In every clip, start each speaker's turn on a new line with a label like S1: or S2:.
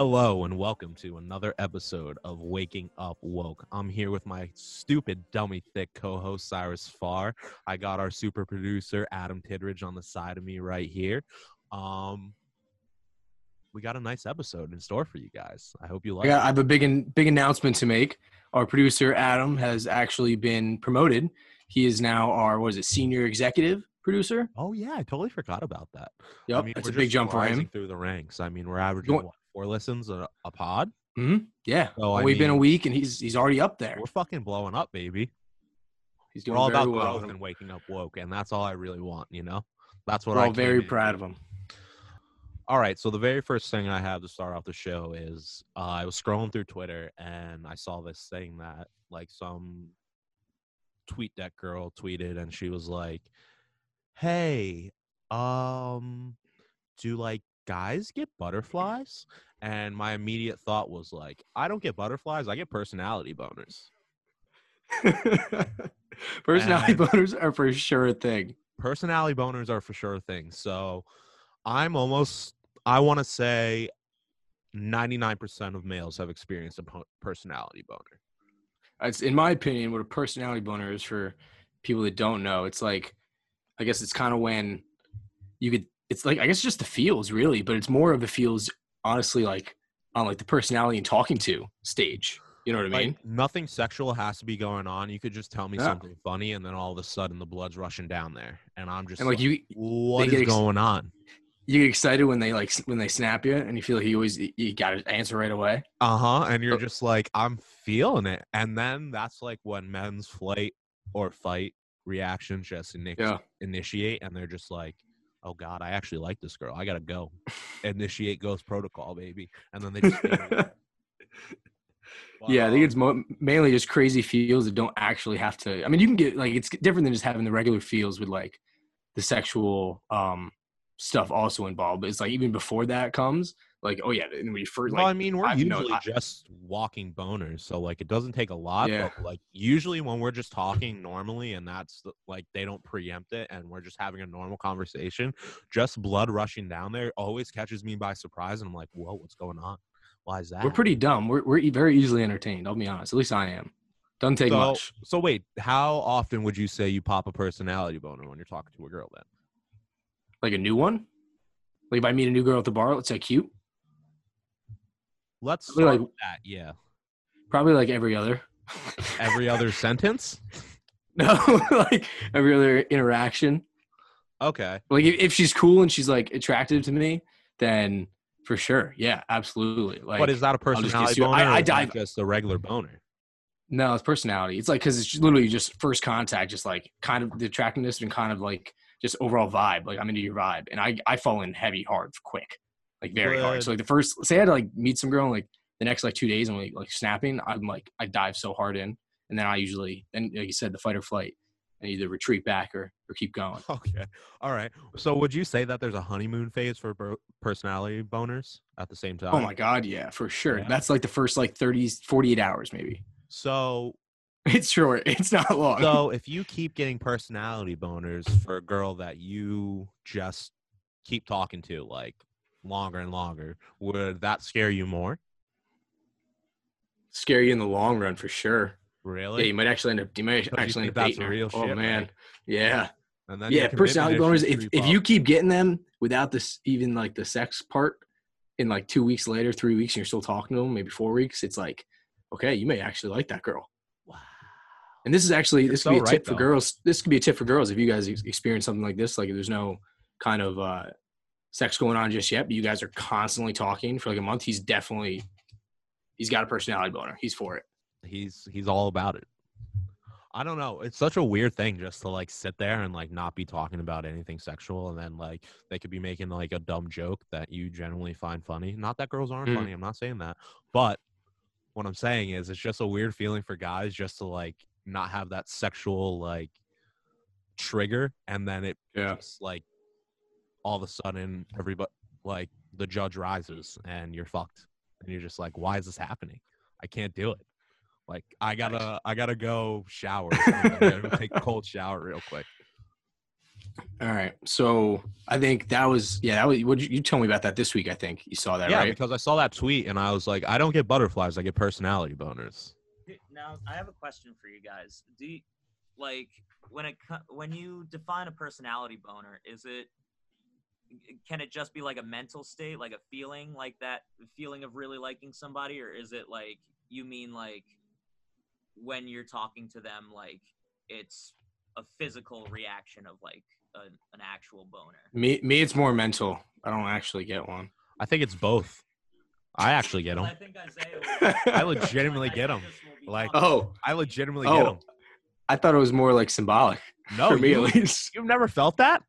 S1: Hello and welcome to another episode of Waking Up Woke. I'm here with my stupid, dummy, thick co-host Cyrus Farr. I got our super producer Adam Tidridge on the side of me right here. Um, we got a nice episode in store for you guys. I hope you like.
S2: Got, I have a big an- big announcement to make. Our producer Adam has actually been promoted. He is now our what is it senior executive producer.
S1: Oh yeah, I totally forgot about that.
S2: Yep,
S1: I mean,
S2: that's
S1: we're
S2: a big jump for him.
S1: Through the ranks. I mean, we're averaging what, four listens a, a pod.
S2: hmm Yeah,
S1: So, I
S2: we've been a week and he's he's already up there.
S1: We're fucking blowing up, baby.
S2: He's
S1: We're
S2: doing
S1: all
S2: very
S1: about
S2: well.
S1: growth and waking up woke, and that's all I really want. You know, that's what
S2: We're
S1: I
S2: all very proud of him.
S1: All right, so the very first thing I have to start off the show is uh, I was scrolling through Twitter and I saw this thing that like some tweet deck girl tweeted and she was like, "Hey, um do like guys get butterflies?" And my immediate thought was like, "I don't get butterflies, I get personality boners."
S2: Personality
S1: And-
S2: boners are for sure a thing.
S1: personality boners are for sure a thing. So I'm almost, I want to say 99% of males have experienced a personality boner.
S2: It's in my opinion what a personality boner is for people that don't know. It's like I guess it's kind of when you could it's like I guess just the feels really, but it's more of the feels honestly like on like the personality and talking to stage. You know what I mean?
S1: Like nothing sexual has to be going on. You could just tell me
S2: Yeah.
S1: something funny, and then all of a sudden the blood's rushing down there, and I'm just
S2: and like you
S1: what is
S2: ex-
S1: going on?
S2: you get excited when they like when they snap you and you feel like you always you got to answer right away.
S1: Uh huh. And you're just like, I'm feeling it, and then that's like when men's flight or fight reactions just ini-
S2: Yeah.
S1: initiate, and they're just like, "Oh God, I actually like this girl. I gotta go." Initiate ghost protocol, baby, and then they just. away.
S2: Yeah, I think it's mo- mainly just crazy feels that don't actually have to. I mean, you can get like it's different than just having the regular feels with like the sexual um stuff also involved. But it's like even before that comes, like oh yeah, and we first
S1: well, I mean, we're
S2: no-
S1: usually
S2: I-
S1: just walking boners, so like it doesn't take a lot.
S2: Yeah.
S1: But like usually when we're just talking normally, and that's the, like they don't preempt it, and we're just having a normal conversation, just blood rushing down there always catches me by surprise, and I'm like, whoa, what's going on? Why is that?
S2: we're pretty dumb. We're we're very easily entertained. I'll be honest. At least I am. Doesn't take
S1: so,
S2: much.
S1: so wait, how often would you say you pop a personality boner when you're talking to a girl? Then
S2: Like a new one. Like if I meet a new girl at the bar, let's say cute.
S1: Let's
S2: Probably
S1: start
S2: like-
S1: with that. Yeah,
S2: Probably like every other.
S1: every other sentence.
S2: no, like every other interaction.
S1: Okay,
S2: Like if, if she's cool and she's like attractive to me, then for sure, yeah, absolutely. Like,
S1: but is that a personality
S2: su- I-
S1: boner?
S2: I dive-
S1: just a regular boner.
S2: no, it's personality. It's like because it's literally just first contact, just like kind of the attractiveness and kind of like just overall vibe. Like I'm into your vibe, and I I fall in heavy hard quick, like very hard. So like the first, say I had to like meet some girl, and like the next like two days, and like like snapping, I'm like I dive so hard in, and then I usually, and like you said, the fight or flight, and either retreat back or or keep going.
S1: Okay. All right. So would you say that there's a honeymoon phase for bro- personality boners at the same oh time?
S2: Oh my god, yeah, for sure.
S1: Yeah.
S2: That's like the first like 30, 48 hours maybe.
S1: So
S2: It's short. It's not long.
S1: so if you keep getting personality boners for a girl that you just keep talking to like longer and longer, would that scare you more?
S2: Scare you in the long run for sure.
S1: Really?
S2: Yeah, you might actually end up. You might
S1: you
S2: actually end up
S1: that's
S2: dating her.
S1: real
S2: Oh man,
S1: right?
S2: yeah,
S1: And then
S2: yeah. Personality boners. If if you keep getting them without this, even like the sex part, in like two weeks later, three weeks, and you're still talking to them, maybe four weeks, it's like, okay, you may actually like that girl.
S1: Wow.
S2: And this is actually
S1: You're
S2: this
S1: so
S2: could be a
S1: right,
S2: tip for girls. This could be a tip for girls if you guys experience something like this. Like, there's no kind of uh, sex going on just yet, but you guys are constantly talking for like a month. He's definitely he's got a personality boner. He's for it.
S1: he's he's all about it. I don't know. It's such a weird thing just to like sit there and like not be talking about anything sexual, and then like they could be making like a dumb joke that you generally find funny. Not that girls aren't
S2: Mm.
S1: funny. I'm not saying that, but what I'm saying is it's just a weird feeling for guys just to like not have that sexual like trigger, and then it
S2: Yeah.
S1: just like all of a sudden everybody like the judge rises and you're fucked, and you're just like, why is this happening? I can't do it. Like I gotta, I gotta go shower. I gotta take a cold shower real quick.
S2: All right. So I think that was yeah. That was what you, you told me about that this week. I think you saw that
S1: yeah,
S2: right.
S1: because I saw that tweet and I was like, I don't get butterflies. I get personality boners.
S3: Now I have a question for you guys. Do you, like when it when you define a personality boner, is it can it just be like a mental state, like a feeling, like that feeling of really liking somebody, or is it like you mean like when you're talking to them, like it's a physical reaction of like a, an actual boner?
S2: Me, me, it's more mental. I don't actually get one.
S1: I think it's both. I actually get
S3: Well,
S1: them.
S3: I think Isaiah. was-
S1: I legitimately
S3: I
S1: get 'em.
S3: just
S1: Like-
S2: Oh,
S1: I legitimately
S2: Oh.
S1: get them.
S2: I thought it was more like symbolic
S1: No,
S2: for me
S1: you,
S2: at least.
S1: you've never felt that?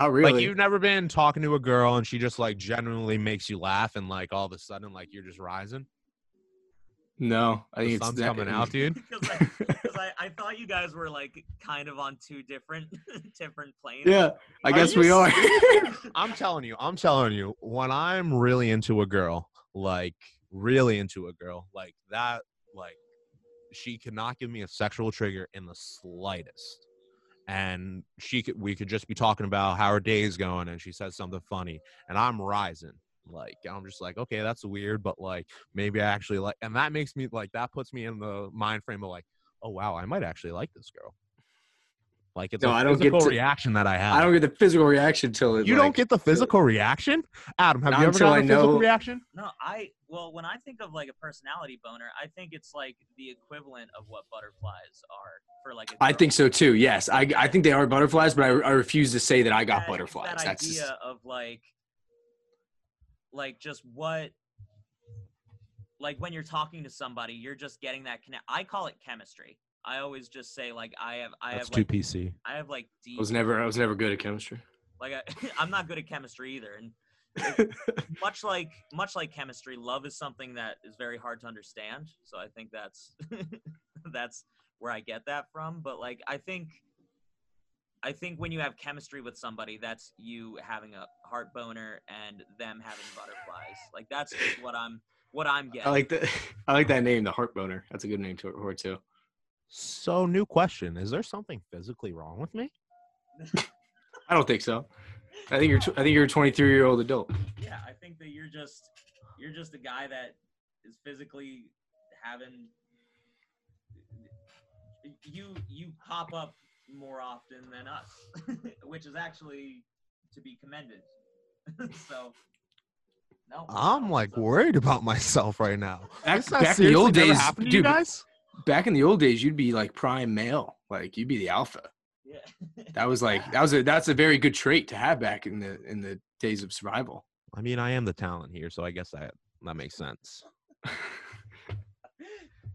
S2: Oh, Not really.
S1: Like you've never been talking to a girl and she just like genuinely makes you laugh and like all of a sudden like you're just rising.
S2: no, I
S1: The
S2: think it's
S1: sun's
S2: that-
S1: coming out, dude.
S3: because I, 'cause I, I thought you guys were like kind of on two different different planes.
S2: yeah, I
S1: Are
S2: guess we are.
S1: I'm telling you, I'm telling you, when I'm really into a girl, like really into a girl, like that, like she cannot give me a sexual trigger in the slightest. And she could, we could just be talking about how her day is going, and she says something funny, and I'm rising. Like I'm just like, okay, that's weird, but like maybe I actually like, and that makes me like that puts me in the mind frame of like, oh wow, I might actually like this girl. Like it's
S2: No,
S1: a
S2: I don't get
S1: physical
S2: to-
S1: reaction that I have.
S2: I don't get the physical reaction till it.
S1: You
S2: like,
S1: don't get the physical reaction, Adam. Have you ever
S2: until
S1: gotten
S2: I
S1: a physical reaction?
S3: No, I well when I think of like a personality boner, I think it's like the equivalent of what butterflies are for like. a
S2: I
S3: girl.
S2: think so too. Yes, I, I think they are butterflies, but I, I refuse to say that I got
S3: That-
S2: butterflies.
S3: That
S2: That's
S3: idea
S2: just,
S3: of like, like just what, like when you're talking to somebody, you're just getting that connect. I call it chemistry. I always just say like I have I
S1: That's
S3: have
S1: too
S3: like
S1: PC.
S3: I have like
S2: I was never I was never good at chemistry.
S3: like I, I'm not good at chemistry either, and much like much like chemistry, love is something that is very hard to understand. So I think that's that's where I get that from. But like I think I think when you have chemistry with somebody, that's you having a heart boner and them having butterflies. Like that's just what I'm what I'm getting.
S2: I like that. I like that name, the heart boner. That's a good name to it for it too.
S1: So, new question: Is there something physically wrong with me?
S2: I don't think so. I think you're tw- I think you're a 23 year old adult.
S3: yeah, I think that you're just you're just a guy that is physically having you you pop up more often than us, which is actually to be commended. so no, I
S1: I'm like
S3: so.
S1: worried about myself right now.
S2: Back, back in the old days,
S1: happened
S2: dude.
S1: you guys?
S2: Back in the old days, you'd be like prime male. Like you'd be the alpha.
S3: Yeah.
S2: That was like that was a that's a very good trait to have back in the in the days of survival.
S1: I mean, I am the talent here, so I guess that that makes sense.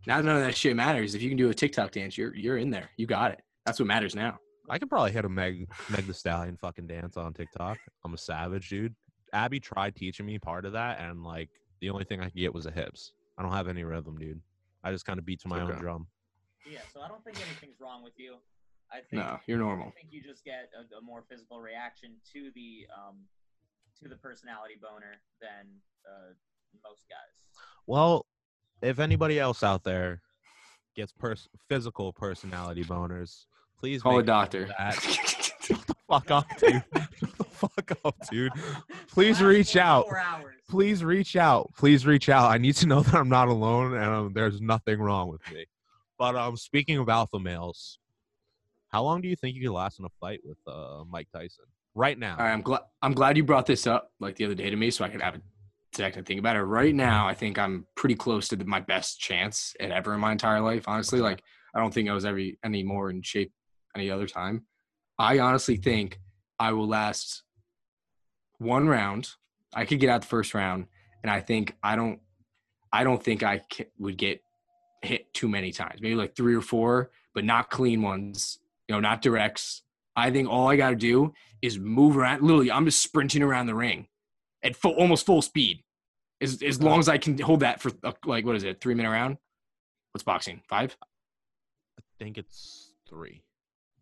S2: Now none of that shit matters. If you can do a TikTok dance, you're you're in there. You got it. That's what matters now.
S1: I could probably hit a Meg Meg the Stallion fucking dance on TikTok. I'm a savage, dude. Abby tried teaching me part of that, and like the only thing I could get was the hips. I don't have any rhythm, dude. I just kind of beat to my own drum.
S3: yeah, so I don't think anything's wrong with you. I think
S2: No, you're normal.
S3: I think you just get a, a more physical reaction to the um to the personality boner than uh, most guys.
S1: Well, if anybody else out there gets pers- physical personality boners, please
S2: Call a
S1: make note
S2: doctor.
S1: of Shut the fuck up, dude. Shut the fuck up, dude. Please reach out.
S3: Four hours.
S1: Please reach out. Please reach out. I need to know that I'm not alone and um, there's nothing wrong with me. But um, speaking of alpha males, how long do you think you could last in a fight with uh, Mike Tyson? Right now.
S2: All right, I'm glad I'm glad you brought this up like the other day to me, so I could have a second to think about it. Right now, I think I'm pretty close to the, my best chance at ever in my entire life. Honestly, like I don't think I was ever any more in shape any other time. I honestly think I will last one round. I could get out the first round, and I think I don't. I don't think I would get hit too many times. Maybe like three or four, but not clean ones. You know, not directs. I think all I got to do is move around. Literally, I'm just sprinting around the ring at full, almost full speed. As as long as I can hold that for uh, like what is it, three minute round? What's boxing? Five?
S1: I think it's three.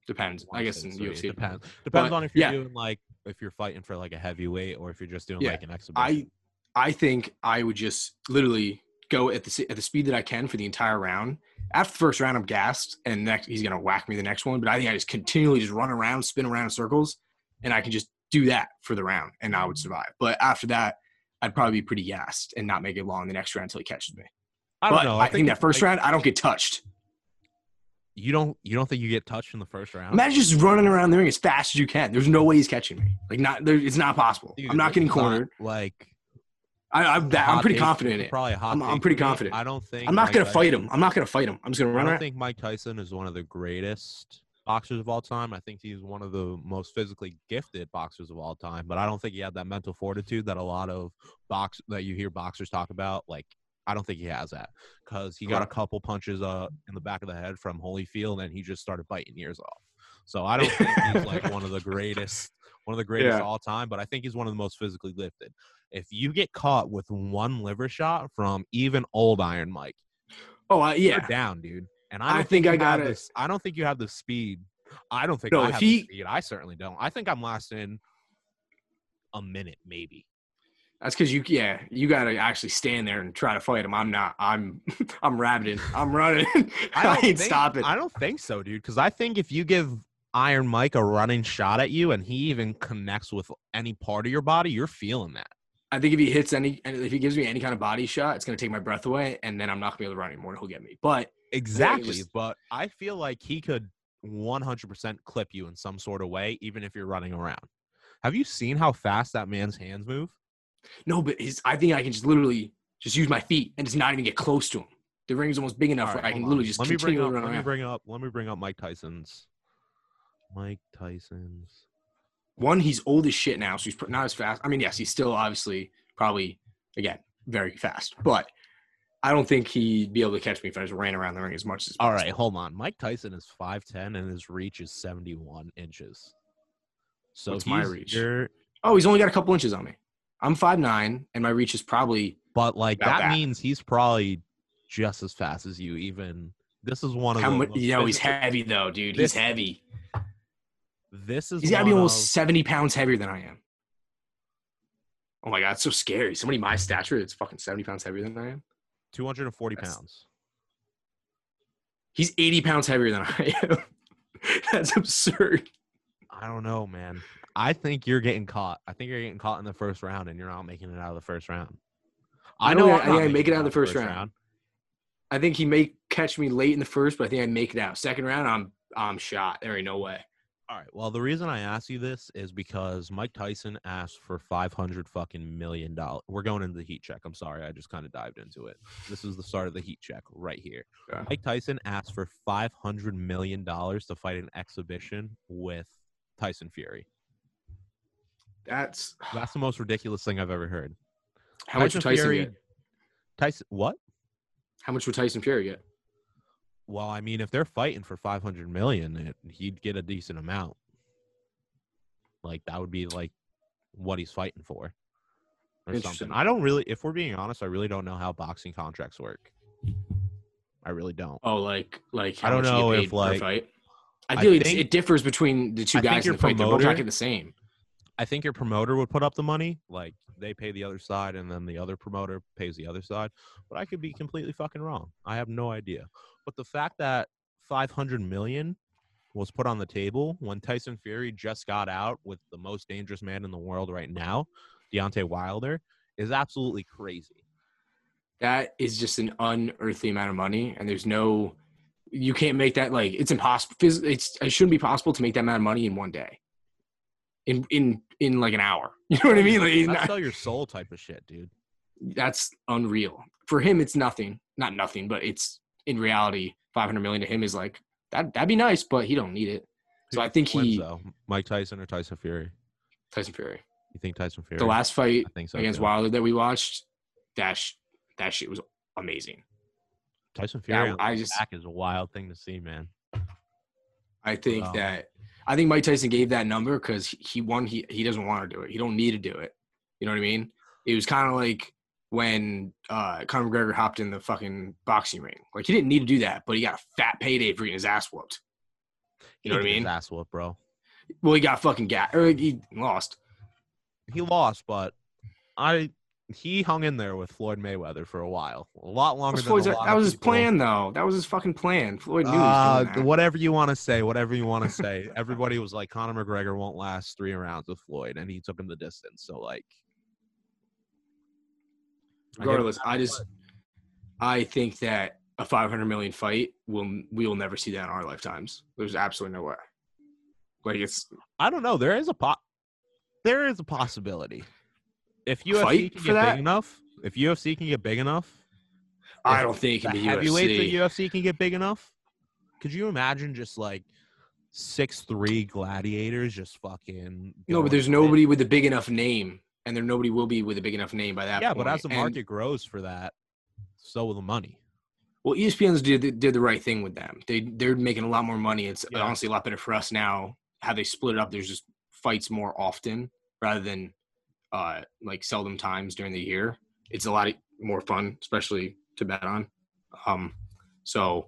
S2: Depends. I guess in UFC.
S1: depends. Depends
S2: But,
S1: on if you're
S2: yeah.
S1: doing like if you're fighting for like a heavyweight or if you're just doing
S2: Yeah,
S1: like an exhibition.
S2: I I think I would just literally go at the at the speed that I can for the entire round, after the first round, I'm gassed, and next he's gonna whack me the next one. But I think I just continually just run around, spin around in circles, and I can just do that for the round, and I would survive. But after that, I'd probably be pretty gassed and not make it long the next round until he catches me.
S1: I don't
S2: but
S1: know.
S2: I, think, that first
S1: like-
S2: round, I don't get touched.
S1: You don't you don't think you get touched in the first round?
S2: Imagine just running around the ring as fast as you can. There's no way he's catching me. Like not, there, it's not possible.
S1: Dude,
S2: I'm not getting
S1: is not,
S2: cornered.
S1: like
S2: I, I'm pretty
S1: take-
S2: confident in it.
S1: Probably hot.
S2: I'm- I'm pretty confident.
S1: I don't think
S2: I'm not
S1: Mike
S2: gonna
S1: Tyson-
S2: fight him. I'm not gonna fight him. I'm just gonna
S1: I
S2: run
S1: don't
S2: around.
S1: think Mike Tyson is one of the greatest boxers of all time. I think he's one of the most physically gifted boxers of all time. But I don't think he had that mental fortitude that a lot of box that you hear boxers talk about. Like I don't think he has that because he got a couple punches uh in the back of the head from Holyfield and he just started biting ears off. So I don't think he's like one of the greatest, one of the greatest
S2: Yeah.
S1: all time. But I think he's one of the most physically lifted. If you get caught with one liver shot from even old Iron Mike
S2: Oh uh,
S1: you're
S2: yeah.
S1: down, dude. And I,
S2: I
S1: don't
S2: think
S1: you
S2: I gotta-
S1: This, I don't think you have the speed. I don't think
S2: No,
S1: I have
S2: he-
S1: the speed. I certainly don't. I think I'm lasting a minute, maybe.
S2: That's because you yeah you gotta actually stand there and try to fight him. I'm not. I'm I'm rabbiting. I'm running. I,
S1: don't
S2: ain't
S1: think,
S2: stopping.
S1: I don't think so, dude. Because I think if you give Iron Mike a running shot at you and he even connects with any part of your body, you're feeling that.
S2: I think if he hits any, if he gives me any kind of body shot, it's gonna take my breath away, and then I'm not gonna be able to run anymore. and He'll get me. But
S1: Exactly.
S2: just-
S1: but I feel like he could 100% clip you in some sort of way, even if you're running around. Have you seen how fast that man's hands move?
S2: No, but his. I think I can just literally just use my feet and just not even get close to him. The ring is almost big enough
S1: All
S2: where
S1: right,
S2: I can
S1: on.
S2: literally just
S1: let me bring up. Let me bring up. Let me bring up Mike Tyson's. Mike Tyson's.
S2: One, he's old as shit now, so he's not as fast. I mean, yes, he's still obviously probably again very fast, but I don't think he'd be able to catch me if I just ran around the ring as much as.
S1: All right,
S2: possible.
S1: hold on. Mike Tyson is five ten and his reach is seventy one inches. So
S2: What's my reach?
S1: your-
S2: Oh, he's only got a couple inches on me. I'm five nine, and my reach is probably
S1: but like that,
S2: that.
S1: means he's probably just as fast as you. Even this is one of
S2: how
S1: the
S2: much. You know, he's heavy though, dude.
S1: This-
S2: He's heavy.
S1: This is
S2: He's got to be almost
S1: of-
S2: seventy pounds heavier than I am. Oh my god, it's so scary. Somebody my stature that's fucking seventy pounds heavier than I am.
S1: 240
S2: That's-
S1: pounds.
S2: He's eighty pounds heavier than I am. that's absurd.
S1: I don't know, man. I think you're getting caught. I think you're getting caught in the first round, and you're not making it out of the first round.
S2: I know I- I think I make it out of the first round. I think he may catch me late in the first, but I think I make it out. Second round, I'm I'm shot. There ain't no way.
S1: All right. Well, the reason I ask you this is because Mike Tyson asked for 500 fucking million dollars. We're going into the heat check. I'm sorry. I just kind of dived into it. This is the start of the heat check right here.
S2: Yeah.
S1: Mike Tyson asked for 500 million dollars to fight an exhibition with Tyson Fury.
S2: That's
S1: That's the most ridiculous thing I've ever heard.
S2: how much would Tyson get?
S1: Tyson what?
S2: How much would Tyson Fury get?
S1: Well, I mean, if they're fighting for 500 million, it, he'd get a decent amount. Like that would be like what he's fighting for, or something. I don't really, if we're being honest, I really don't know how boxing contracts work. I really don't.
S2: Oh, like like how
S1: I don't
S2: much you
S1: know if, like-
S2: fight. I
S1: I
S2: feel
S1: think-
S2: it differs between the two
S1: I
S2: guys in the fight. They're both not getting the same.
S1: I think your promoter would put up the money, like they pay the other side, and then the other promoter pays the other side. But I could be completely fucking wrong. I have no idea. But the fact that 500 million was put on the table when Tyson Fury just got out with the most dangerous man in the world right now, Deontay Wilder, is absolutely crazy.
S2: That is just an unearthly amount of money, and there's no, you can't make that like it's impossible. It's it shouldn't be possible to make that amount of money in one day. In in in like an hour, you know what I mean? Like, not-
S1: sell your soul type of shit, dude.
S2: that's unreal. For him, it's nothing. Not nothing, but it's in reality, 500 million to him is like that. That'd be nice, but he don't need it. So I think
S1: Wins,
S2: he
S1: though? Mike Tyson or Tyson Fury?
S2: Tyson Fury.
S1: You think Tyson Fury?
S2: The last fight
S1: I think so.
S2: against
S1: too.
S2: Wilder that we watched, that sh- that shit was amazing.
S1: Tyson Fury on
S2: I just-
S1: back is a wild thing to see, man.
S2: I think
S1: Wow.
S2: that I think Mike Tyson gave that number because he won. He he doesn't want to do it. He don't need to do it. You know what I mean? It was kind of like when uh, Conor McGregor hopped in the fucking boxing ring. Like he didn't need to do that, but he got a fat payday for getting his ass whooped. You know what I mean?
S1: his Ass whoop, bro.
S2: Well, he got fucking gat or he lost.
S1: he lost, but I he hung in there with Floyd Mayweather for a while, a lot longer
S2: That
S1: than
S2: was,
S1: a
S2: that
S1: lot of
S2: was his
S1: people.
S2: plan, though. That was his fucking plan. Floyd knew.
S1: Uh,
S2: that.
S1: whatever you want to say, whatever you want to say. Everybody was like, Conor McGregor won't last three rounds with Floyd, and he took him the distance. So like, I
S2: Regardless, I just I think that a 500 million fight will we will never see that in our lifetimes. There's absolutely no way. Like it's
S1: I don't know. There is a pot. there is a possibility. If UFC
S2: Fight
S1: can
S2: for
S1: get
S2: that?
S1: big enough, if UFC can get big enough,
S2: I don't think it
S1: the
S2: can be
S1: heavyweights
S2: UFC.
S1: at UFC can get big enough. Could you imagine just like six three gladiators just fucking?
S2: No, but there's
S1: at it?
S2: nobody with a big enough name, and there nobody will be with a big enough name by that
S1: Yeah,
S2: point.
S1: but as the
S2: And-
S1: market grows for that, so will the money.
S2: well, ESPN's did did the right thing with them. They they're making a lot more money. It's
S1: Yeah.
S2: honestly a lot better for us now. How they split it up, there's just fights more often rather than uh like seldom times during the year. It's a lot more fun, especially to bet on. Um, so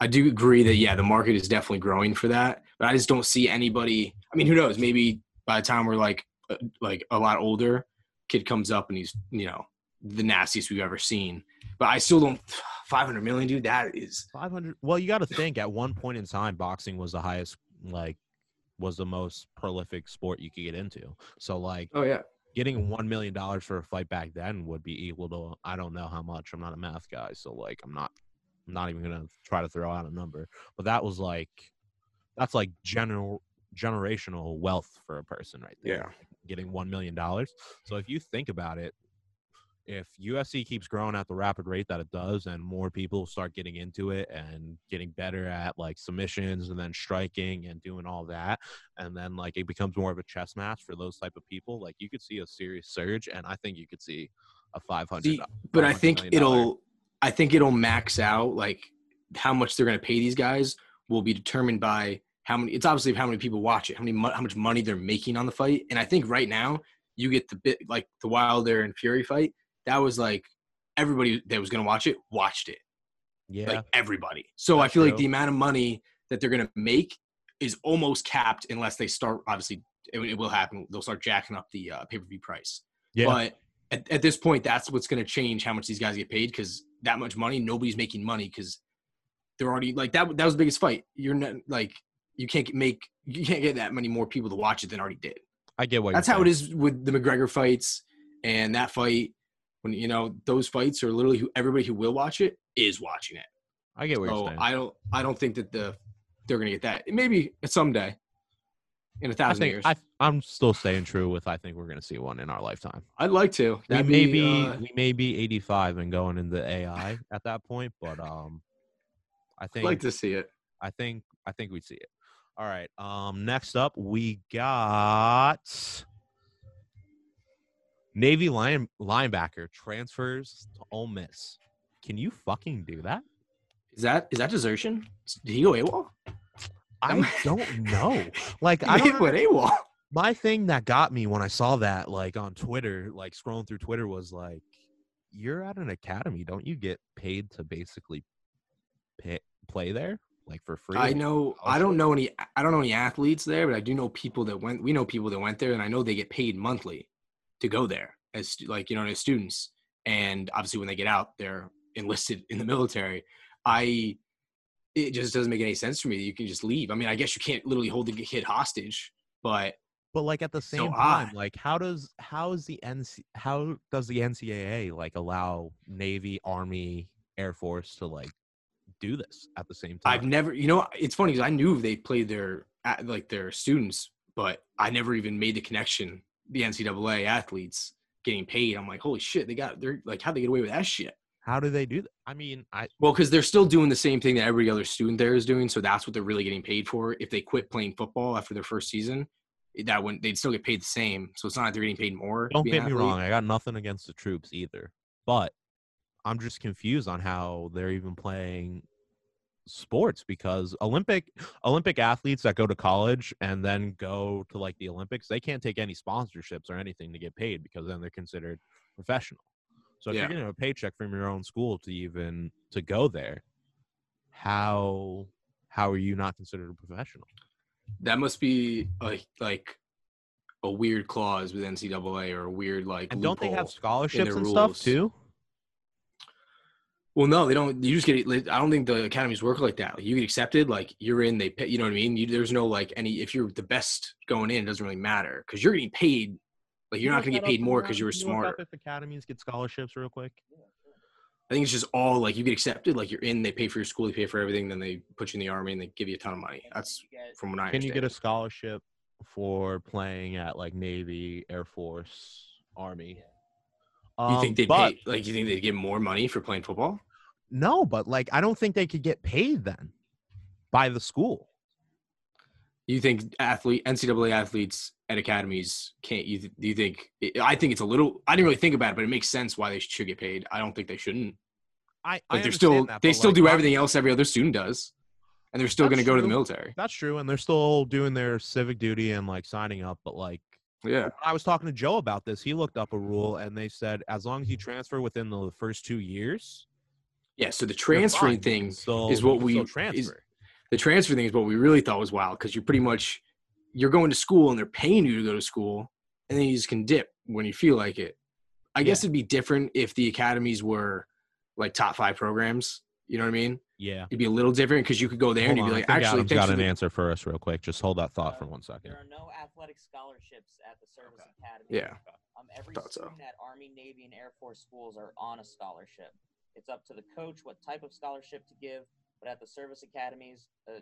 S2: I do agree that yeah, the market is definitely growing for that. But I just don't see anybody. I mean, who knows? Maybe by the time we're like uh, like a lot older, kid comes up and he's you know the nastiest we've ever seen. But I still don't. 500 million, dude. That is
S1: Five hundred. Well, you got to think. At one point in time, boxing was the highest, like, was the most prolific sport you could get into. So, like,
S2: Oh yeah.
S1: Getting one million dollars for a fight back then would be equal to I don't know how much. I'm not a math guy, so like, I'm not. I'm not even gonna try to throw out a number. But that was like, that's like general generational wealth for a person right there.
S2: Yeah.
S1: getting one million dollars. So if you think about it, if UFC keeps growing at the rapid rate that it does, and more people start getting into it and getting better at like submissions and then striking and doing all that, and then like it becomes more of a chess match for those type of people, like you could see a serious surge, and I think you could see a five hundred.
S2: But I think it'll I think it'll max out like how much they're going to pay these guys will be determined by how many it's obviously how many people watch it, how many how much money they're making on the fight. And I think right now you get the bit like the Wilder and Fury fight, that was like everybody that was going to watch it watched it.
S1: Yeah,
S2: Like everybody. So I
S1: That's
S2: feel like the amount of money that they're going to make is almost capped unless they start obviously it, it will happen. They'll start jacking up the uh, pay-per-view price.
S1: yeah.
S2: But at, at this point, that's what's going to change how much these guys get paid because that much money, nobody's making money because they're already like that. That was the biggest fight. You're not like you can't make you can't get that many more people to watch it than already did.
S1: I get what
S2: That's how it
S1: saying.
S2: is with the McGregor fights and that fight. When you know those fights are literally who everybody who will watch it is watching it.
S1: I get you're
S2: So
S1: saying.
S2: I don't I don't think that the they're gonna get that. Maybe someday in a thousand
S1: think
S2: years.
S1: I, I'm still staying true with. I think we're gonna see one in our lifetime.
S2: I'd like to.
S1: we
S2: That'd
S1: may be
S2: uh,
S1: we may be 85 and going into AI at that point, but um, I think
S2: I'd
S1: think
S2: like to see it.
S1: I think I think we'd see it. All right. Um, next up we got Navy line linebacker transfers to Ole Miss. Can you fucking do that?
S2: Is that is that desertion? Did he go AWOL?
S1: I don't know. Like I don't
S2: went AWOL.
S1: my thing that got me when I saw that, like on Twitter, like scrolling through Twitter, was like, "You're at an academy, don't you get paid to basically pay, play there, like for free?"
S2: I know. I don't know any. I don't know any athletes there, but I do know people that went. We know people that went there, and I know they get paid monthly to go there as like you know as students. And obviously, when they get out, they're enlisted in the military. I. It just doesn't make any sense for me that you can just leave. I mean, I guess you can't literally hold the kid hostage, but
S1: But like at the
S2: So
S1: same time,
S2: odd.
S1: like how does how is the NC how does the NCAA like allow Navy, Army, Air Force to like do this at the same time?
S2: I've never, you know, it's funny because I knew they played their like their students, but I never even made the connection. The NCAA athletes getting paid. I'm like, holy shit, they got they're like, how'd they get away with that shit?
S1: how do they do that? I mean, I
S2: Well, because they're still doing the same thing that every other student there is doing, so that's what they're really getting paid for. If they quit playing football after their first season, that wouldn't they'd still get paid the same. So it's not like they're getting paid more.
S1: Don't get me wrong. I got nothing against the troops either, but I'm just confused on how they're even playing sports because Olympic Olympic athletes that go to college and then go to like the Olympics, they can't take any sponsorships or anything to get paid because then they're considered professional. So if
S2: Yeah.
S1: you're getting a paycheck from your own school to even to go there, how how are you not considered a professional?
S2: That must be like like a weird clause with NCAA or a weird like.
S1: And don't they have scholarships and stuff too?
S2: Well, no, they don't. You just get. I don't think the academies work like that. Like, you get accepted, like you're in. They pay. You know what I mean? You, there's no like any. If you're the best going in, it doesn't really matter because you're getting paid. Like you're not going to get paid more because you were smarter.
S1: If academies get scholarships, real quick.
S2: I think it's just all like you get accepted, like you're in. They pay for your school, they pay for everything, then they put you in the army and they give you a ton of money. That's from what I
S1: Can you get a scholarship for playing at like Navy, Air Force, Army?
S2: you
S1: Um,
S2: think they
S1: but,
S2: pay? Like you think they get more money for playing football?
S1: No, but like I don't think they could get paid then by the school.
S2: You think athlete NCAA athletes at academies can't? You th- do you think? I think it's a little. I didn't really think about it, but it makes sense why they should get paid. I don't think they shouldn't.
S1: I, I
S2: they're still
S1: that,
S2: they still
S1: like,
S2: do everything else every other student does, and they're still going to go to the military.
S1: That's true, and they're still doing their civic duty and like signing up. But like
S2: Yeah,
S1: I was talking to Joe about this, he looked up a rule and they said as long as you transfer within the first two years,
S2: yeah. So the transferring thing
S1: can still-
S2: is what we-
S1: still
S2: is- the transfer thing is what we really thought was wild because you're pretty much you're going to school and they're paying you to go to school and then you just can dip when you feel like it i guess it'd be different if the academies were like top five programs you know what i mean
S1: yeah.
S2: it'd be a little different because you could go there
S1: Hold
S2: and you'd
S1: on,
S2: be
S1: I
S2: like
S1: think
S2: actually
S1: Adam's
S2: thanks
S1: got
S2: for
S1: an
S2: the-
S1: answer for us real quick. Just hold that thought for
S3: Uh,
S1: one second.
S3: There are no athletic scholarships at the service academy.
S2: yeah
S3: Um, every
S2: Thought so.
S3: student at Army, Navy, and Air Force schools are on a scholarship. It's up to the coach what type of scholarship to give, but at the service academies, uh,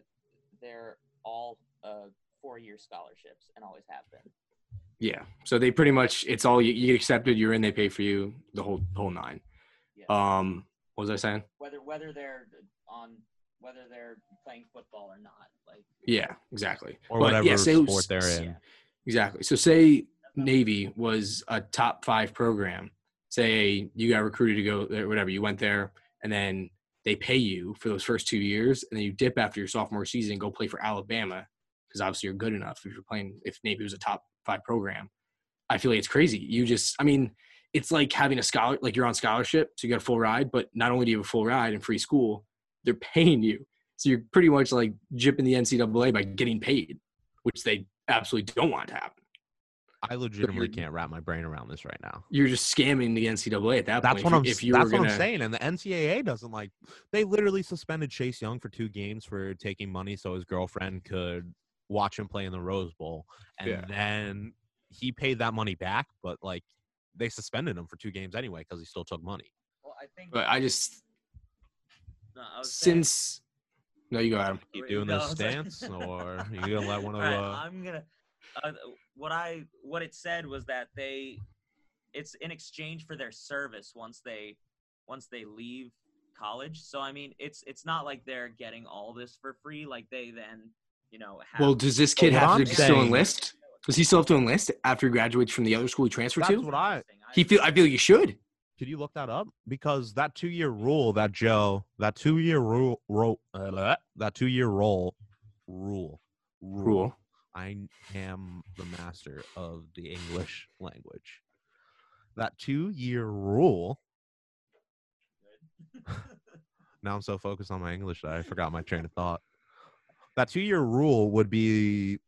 S3: they're all uh, four-year scholarships and always have been.
S2: yeah so they pretty much it's all you, you get accepted you're in they pay for you the whole whole nine
S3: Yeah.
S2: um what was i saying
S3: whether whether they're on whether they're playing football or not. Like
S2: yeah exactly
S1: or
S2: But,
S1: whatever
S2: yeah, say-
S1: sport they're in.
S3: yeah.
S2: Exactly. So say Navy was a top five program. Say you got recruited to go there, whatever. You went there, and then they pay you for those first two years, and then you dip after your sophomore season and go play for Alabama because obviously you're good enough if you're playing. If Navy was a top five program, I feel like it's crazy. You just, I mean, it's like having a scholar, like you're on scholarship, so you got a full ride. But not only do you have a full ride and free school, they're paying you. So you're pretty much like jipping the NCAA by getting paid, which they absolutely don't want to happen.
S1: I legitimately can't wrap my brain around this right now.
S2: You're just scamming the NCAA at that
S1: That's
S2: point.
S1: what I'm.
S2: if, you
S1: that's what
S2: gonna,
S1: I'm saying. And the NCAA doesn't like. They literally suspended Chase Young for two games for taking money so his girlfriend could watch him play in the Rose Bowl, and
S2: Yeah.
S1: then he paid that money back. But like, they suspended him for two games anyway because he still took money.
S3: Well, I think.
S2: But I just
S3: no, I was saying-
S2: since no, you go Adam.
S1: Keep doing
S3: no,
S1: this
S3: I was like-
S1: stance, or you gonna let one of
S3: All right,
S1: uh,
S3: I'm gonna. Uh, what I what it said was that they, it's in exchange for their service once they, once they leave college. So I mean, it's it's not like they're getting all this for free. Like they then, you know, have.
S2: Well, does this kid have
S1: I'm
S2: to still enlist? Does he still have to enlist after he graduates from the other school he transferred
S1: That's
S2: to?
S1: what I.
S2: He feel. I feel you should.
S1: Could you look that up? Because that two year rule that Joe, that two year rule, ro, uh, that two year roll, rule,
S2: Rule.
S1: I am the master of the English language. That two year rule. Now I'm so focused on my English that I forgot my train of thought. That two year rule would be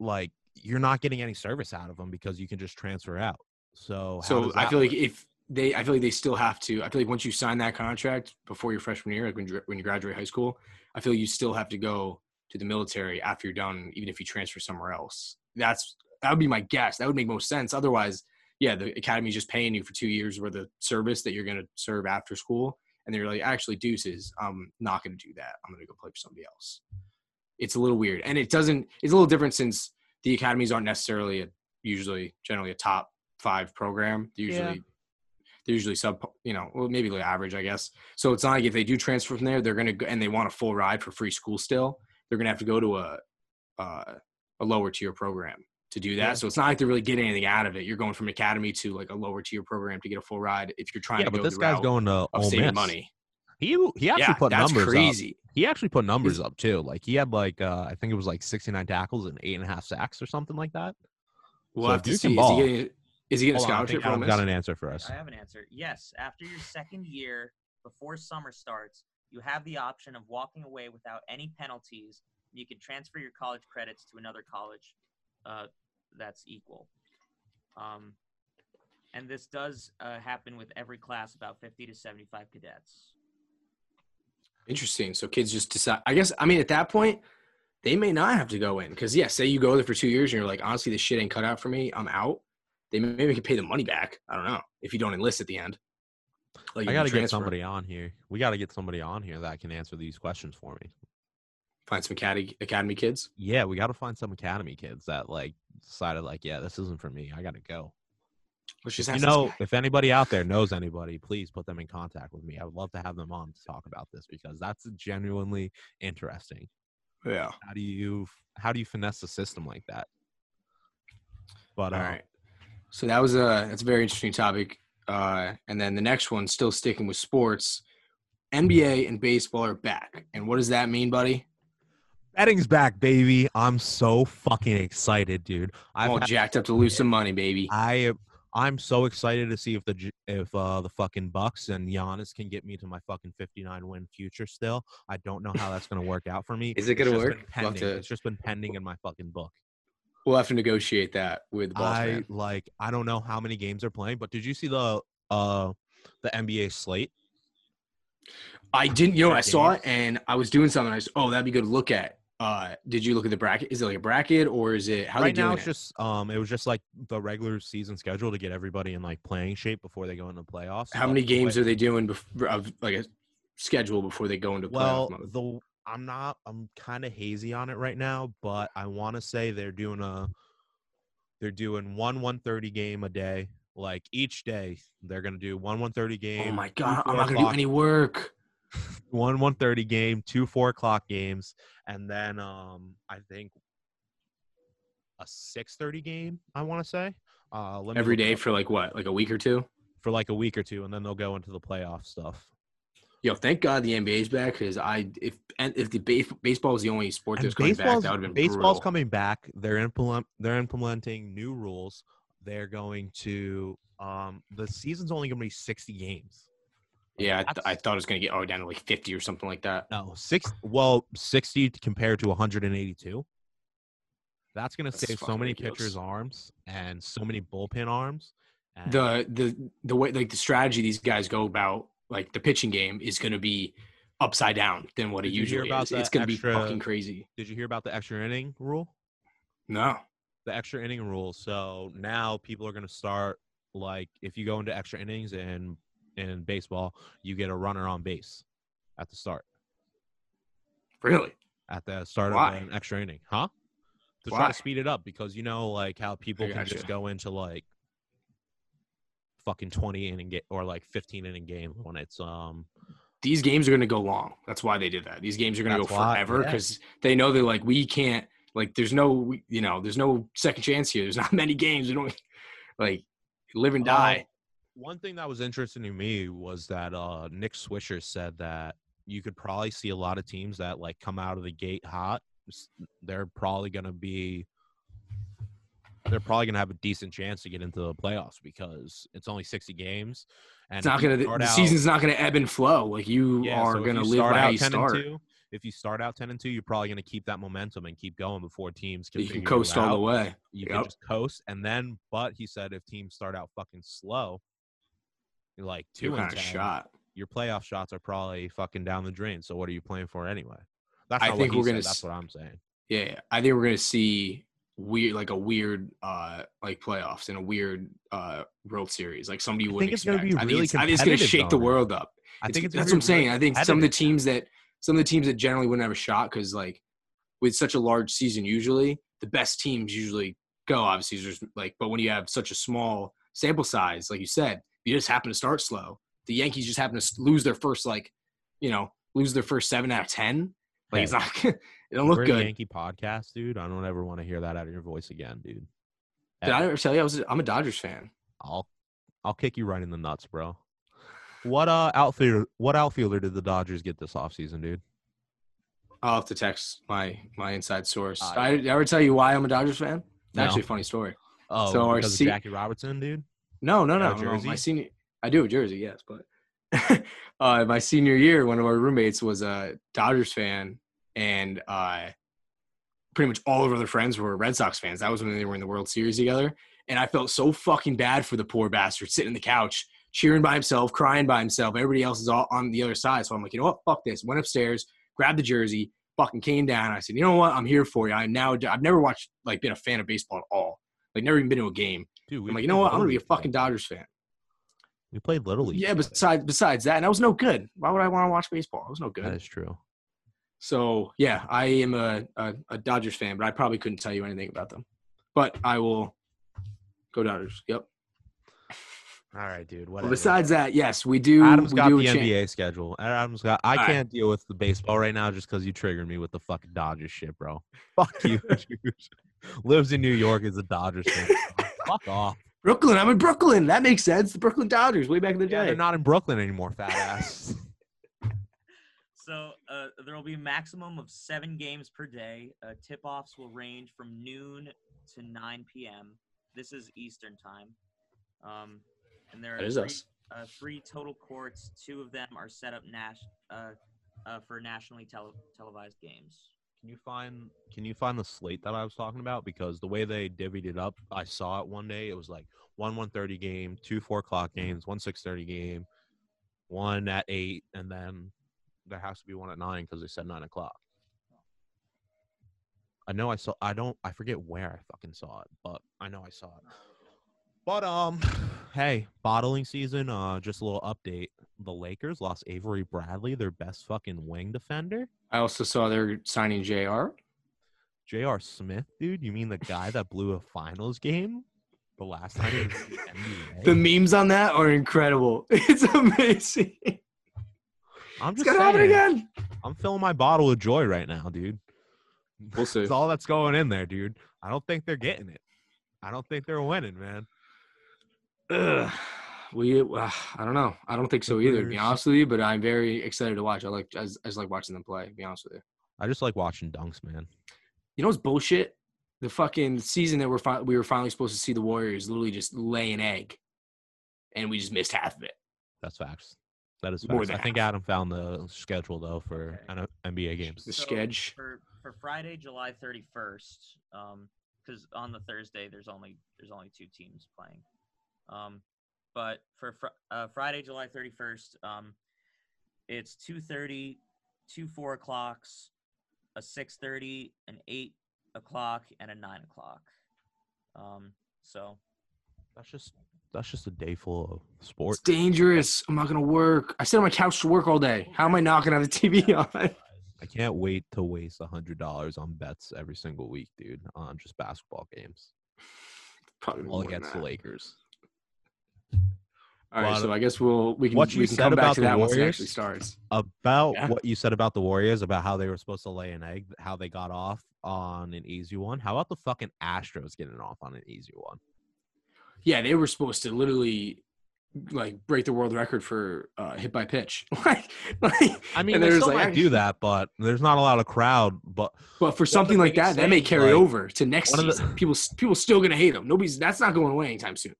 S1: like you're not getting any service out of them because you can just transfer out. So,
S2: So I feel like if they, I feel like they still have to. I feel like once you sign that contract before your freshman year, like when you, when you graduate high school, I feel you still have to go to the military after you're done, even if you transfer somewhere else. That's that would be my guess. That would make most sense. Otherwise, yeah, the academy is just paying you for two years worth of service that you're going to serve after school, and they're like, actually, deuces, I'm not going to do that. I'm going to go play for somebody else. It's a little weird, and it doesn't. It's a little different since the academies aren't necessarily a, usually generally a top five program. They're
S1: Yeah.
S2: usually they're usually sub, you know, well maybe like average, I guess. So it's not like if they do transfer from there, they're gonna go and they want a full ride for free school still. They're gonna have to go to a uh, a lower tier program to do that.
S1: Yeah.
S2: So it's not like they're really getting anything out of it. You're going from academy to like a lower tier program to get a full ride if you're trying
S1: yeah,
S2: to
S1: but
S2: go
S1: this
S2: the
S1: guy's
S2: route
S1: going to
S2: of saving
S1: Miss.
S2: money.
S1: He he actually
S2: yeah,
S1: put
S2: that's
S1: numbers up.
S2: crazy.
S1: He actually put numbers
S2: Is-
S1: up too. Like he had like uh I think it was like 69 tackles and eight and a half sacks or something like that.
S2: We'll
S1: So
S2: have
S1: if
S2: to
S1: you can
S2: see. Is
S1: ball-
S2: he getting is he getting a
S1: Hold on, I
S2: scholarship
S1: think
S2: for Ole
S1: Adam's
S2: Miss?
S1: got an answer for us.
S3: I have an answer. Yes, after your second year, before summer starts, you have the option of walking away without any penalties. You can transfer your college credits to another college. Uh, that's equal. Um, and this does uh, happen with every class, about 50 to 75 cadets.
S2: Interesting. So kids just decide. I guess. I mean, at that point, they may not have to go in because yeah, say you go there for two years and you're like, honestly, this shit ain't cut out for me. I'm out. They maybe can pay the money back. I don't know if you don't enlist at the end.
S1: Like I got to get somebody on here. We got to get somebody on here that can answer these questions for me.
S2: find some academy academy kids.
S1: Yeah, we got to find some academy kids that like decided like, yeah, this isn't for me. I got to go.
S2: Just
S1: you know, if anybody out there knows anybody, please put them in contact with me. I would love to have them on to talk about this because that's genuinely interesting.
S2: Yeah.
S1: How do you how do you finesse a system like that? But
S2: All
S1: uh,
S2: right. So that was a that's a very interesting topic. Uh, and then the next one, still sticking with sports, NBA and baseball are back. And what does that mean, buddy?
S1: betting's back, baby. I'm so fucking excited, dude.
S2: I'm all jacked up to lose some money, baby.
S1: I I'm so excited to see if the if uh the fucking Bucks and Giannis can get me to my fucking 59 win future. Still, I don't know how that's gonna work out for me.
S2: Is it gonna
S1: just
S2: work?
S1: been
S2: We'll have
S1: Pending.
S2: to-
S1: It's just been pending in my fucking book.
S2: We'll have to negotiate that with boss
S1: I
S2: man.
S1: like I don't know how many games they're playing, but did you see the uh the NBA slate?
S2: I didn't, you know, I saw it and I was doing something. I was, oh, that'd be good to look at. Uh, did you look at the bracket? Is it like a bracket or is it how
S1: right
S2: they
S1: now it's
S2: it?
S1: just um it was just like the regular season schedule to get everybody in like playing shape before they go into the playoffs.
S2: How
S1: But
S2: many games
S1: way-
S2: are they doing before, of like a schedule before they go into
S1: Well,
S2: playoff mode?
S1: the I'm not I'm kind of hazy on it right now, but I want to say they're doing a they're doing one 130 game a day. Like each day, they're gonna do one 130 game.
S2: Oh my god, I'm not gonna do any work.
S1: one 130 game, two four o'clock games, and then um I think a 630 game. I want to say uh let me
S2: Every day for like what, like a week or two?
S1: for like a week or two, and then they'll go into the playoff stuff.
S2: Yo, thank God the NBA's back because I if and if the base, baseball is the only sport that's coming back, that would have been
S1: baseball's
S2: brutal.
S1: coming back. They're implement they're implementing new rules. They're going to um the season's only going to be 60 games.
S2: Yeah, I, th- I thought it was gonna get oh down to like 50 or something like that.
S1: No, six well 60 compared to 182. That's going to save so many
S2: ridiculous.
S1: pitchers' arms and so many bullpen arms. And
S2: The the the way like the strategy these guys go about like the pitching game is gonna be upside down than what it
S1: Did hear
S2: usually is. It's gonna be fucking crazy.
S1: did you hear about the extra inning rule?
S2: No.
S1: the extra inning rule. So now people are going to start like if you go into extra innings in in baseball, you get a runner on base at the start
S2: Really?
S1: at the start
S2: Why?
S1: of an extra inning, huh? To try to speed it up because you know like how people can just go into like fucking 20 inning game or like 15 inning game when it's um
S2: these games are going to go long. That's why they did that. These games are going to go
S1: why-
S2: forever
S1: yeah.
S2: because they know they're like we can't like there's no you know there's no second chance here. There's not many games. We don't like live and die.
S1: Uh, one thing that was interesting to me was that uh Nick Swisher said that you could probably see a lot of teams that like come out of the gate hot. They're probably going to be they're probably going to have a decent chance to get into the playoffs because it's only 60 games and
S2: it's not going to the
S1: out-
S2: season's not going to ebb and flow. Like you
S1: yeah,
S2: are
S1: so
S2: going to live
S1: start
S2: by how
S1: out
S2: you
S1: 10
S2: start.
S1: and 2, if you start out 10 and 2, you're probably going to keep that momentum and keep going before teams can
S2: You can coast all the way.
S1: You
S2: Yep.
S1: can just coast and then but he said if teams start out fucking slow like 2
S2: You're
S1: and
S2: kind of
S1: 10,
S2: shot.
S1: your playoff shots are probably fucking down the drain. So what are you playing for anyway? That's
S2: I think we're gonna
S1: That's what I'm saying.
S2: Yeah, yeah. I think we're going to see weird like a weird uh like playoffs and a weird uh World Series like somebody
S1: I
S2: wouldn't
S1: think it's gonna
S2: expect.
S1: be
S2: I think it's, I think it's
S1: competitive
S2: shake the world up.
S1: I
S2: It's-
S1: think it's
S2: that's what I'm saying. I think some of the teams that some of the teams that generally wouldn't have a shot because like with such a large season, usually the best teams usually go. Obviously, there's like, but when you have such a small sample size, like you said, you just happen to start slow. The Yankees just happen to lose their first like, you know, lose their first seven out of ten. Like it's not, it don't look good.
S1: Yankee podcast, dude. I don't ever want to hear that out of your voice again, dude.
S2: Did I
S1: Ever.
S2: ever tell you I was? I'm a Dodgers fan.
S1: I'll I'll kick you right in the nuts, bro. What uh outfielder what outfielder did the Dodgers get this offseason, dude?
S2: I'll have to text my my inside source.
S1: Ah,
S2: I, did I ever tell you why I'm a Dodgers fan? It's
S1: No.
S2: actually a funny story.
S1: Oh,
S2: So our
S1: because
S2: se-
S1: of Jackie Robertson, dude.
S2: No, no, no,
S1: a
S2: no. My senior, I do a jersey, yes, but uh, my senior year, one of our roommates was a Dodgers fan, and uh, pretty much all of our other friends were Red Sox fans. That was when they were in the World Series together. And I felt so fucking bad for the poor bastard sitting in the couch, cheering by himself, crying by himself. Everybody else is all on the other side. So I'm like, you know what? Fuck this. Went upstairs, grabbed the jersey, fucking came down. I said, you know what? I'm here for you. I'm now I've never watched like been a fan of baseball at all. Like never even been to a game.
S1: Dude,
S2: I'm like, you know what? I'm gonna be a fucking. Dodgers fan.
S1: We played little league.
S2: Yeah, besides besides that, and that was no good. Why would I want to watch baseball? It was no good.
S1: That is true.
S2: So yeah, I am a, a, a Dodgers fan, but I probably couldn't tell you anything about them. But I will go Dodgers. Yep.
S1: All right, dude. Whatever.
S2: besides that, yes, we do.
S1: Adam's
S2: we
S1: got
S2: do
S1: the
S2: cha-
S1: NBA schedule. Adam's got. I
S2: All right.
S1: can't deal with the baseball right now just because you triggered me with the fucking Dodgers shit, bro. Fuck you. Lives in New York is a Dodgers fan. Fuck off.
S2: Brooklyn. I'm in Brooklyn. That makes sense. The Brooklyn Dodgers, way back in the
S1: Yeah,
S2: day.
S1: they're not in Brooklyn anymore, fat ass.
S3: So uh, there will be a maximum of seven games per day. Uh, tip-offs will range from noon to 9 p.m. This is Eastern time. Um, and there are
S2: That is
S3: three,
S2: us.
S3: Uh, three total courts. Two of them are set up nas- uh, uh, for nationally tele- televised games.
S1: Can you find Can you find the slate that I was talking about? Because the way they divvied it up, I saw it one day. It was like one one thirty game, two four o'clock games, one six thirty game, one at eight, and then there has to be one at nine because they said nine o'clock. I know I saw. I don't. I forget where I fucking saw it, but I know I saw it. But um, hey, bottling season. Uh, just a little update. The Lakers lost Avery Bradley, their best fucking wing defender.
S2: I also saw they're signing Jr.
S1: JR Smith, dude. You mean the guy that blew a finals game the last time he was the?
S2: The memes on that are incredible. It's amazing.
S1: I'm
S2: It's
S1: just
S2: gonna happen again.
S1: I'm filling my bottle with joy right now, dude.
S2: We'll see.
S1: That's all that's going in there, dude. I don't think they're getting it. I don't think they're winning, man.
S2: Ugh. We, uh, I don't know. I don't think so either. To be honest with you, but I'm very excited to watch. I like, I just, I just like watching them play. To be honest with you.
S1: I just like watching dunks, man.
S2: You know what's bullshit? The fucking season that we're fi- we were finally supposed to see the Warriors literally just lay an egg, and we just missed half of it.
S1: That's facts. That is
S2: More
S1: facts. I think
S2: half.
S1: Adam found the schedule though for
S3: Okay.
S1: NBA games.
S2: The
S3: So,
S2: sketch.
S3: for for Friday, July 31st, um, because on the Thursday there's only there's only two teams playing. Um, but for fr- uh, Friday, July 31st, um, it's 2:30, two four o'clocks, a 6:30, an eight o'clock, and a nine o'clock. Um, so
S1: That's just that's just a day full of sports.
S2: It's
S1: sports.
S2: dangerous. I'm not gonna work. I sit on my couch to work all day. How am I not gonna have the TV on?
S1: I can't wait to waste a hundred dollars on bets every single week, dude, on just basketball games.
S2: Probably
S1: All against the. Lakers.
S2: All right, so I guess we'll we can
S1: what you
S2: we can
S1: said
S2: come back
S1: about
S2: to
S1: the
S2: that once it
S1: Warriors-
S2: actually starts.
S1: About
S2: Yeah.
S1: what you said about the Warriors, about how they were supposed to lay an egg, how they got off on an easy one. How about the fucking Astros getting off on an easy one?
S2: Yeah, they were supposed to literally like break the world record for uh, hit by pitch. like, like,
S1: I mean, they
S2: there's,
S1: still
S2: like,
S1: might do that, but there's not a lot of crowd. But
S2: but for something like that,
S1: biggest
S2: that may carry
S1: like,
S2: over to next
S1: one of the-
S2: season. people people still gonna hate them. Nobody's that's not going away anytime soon.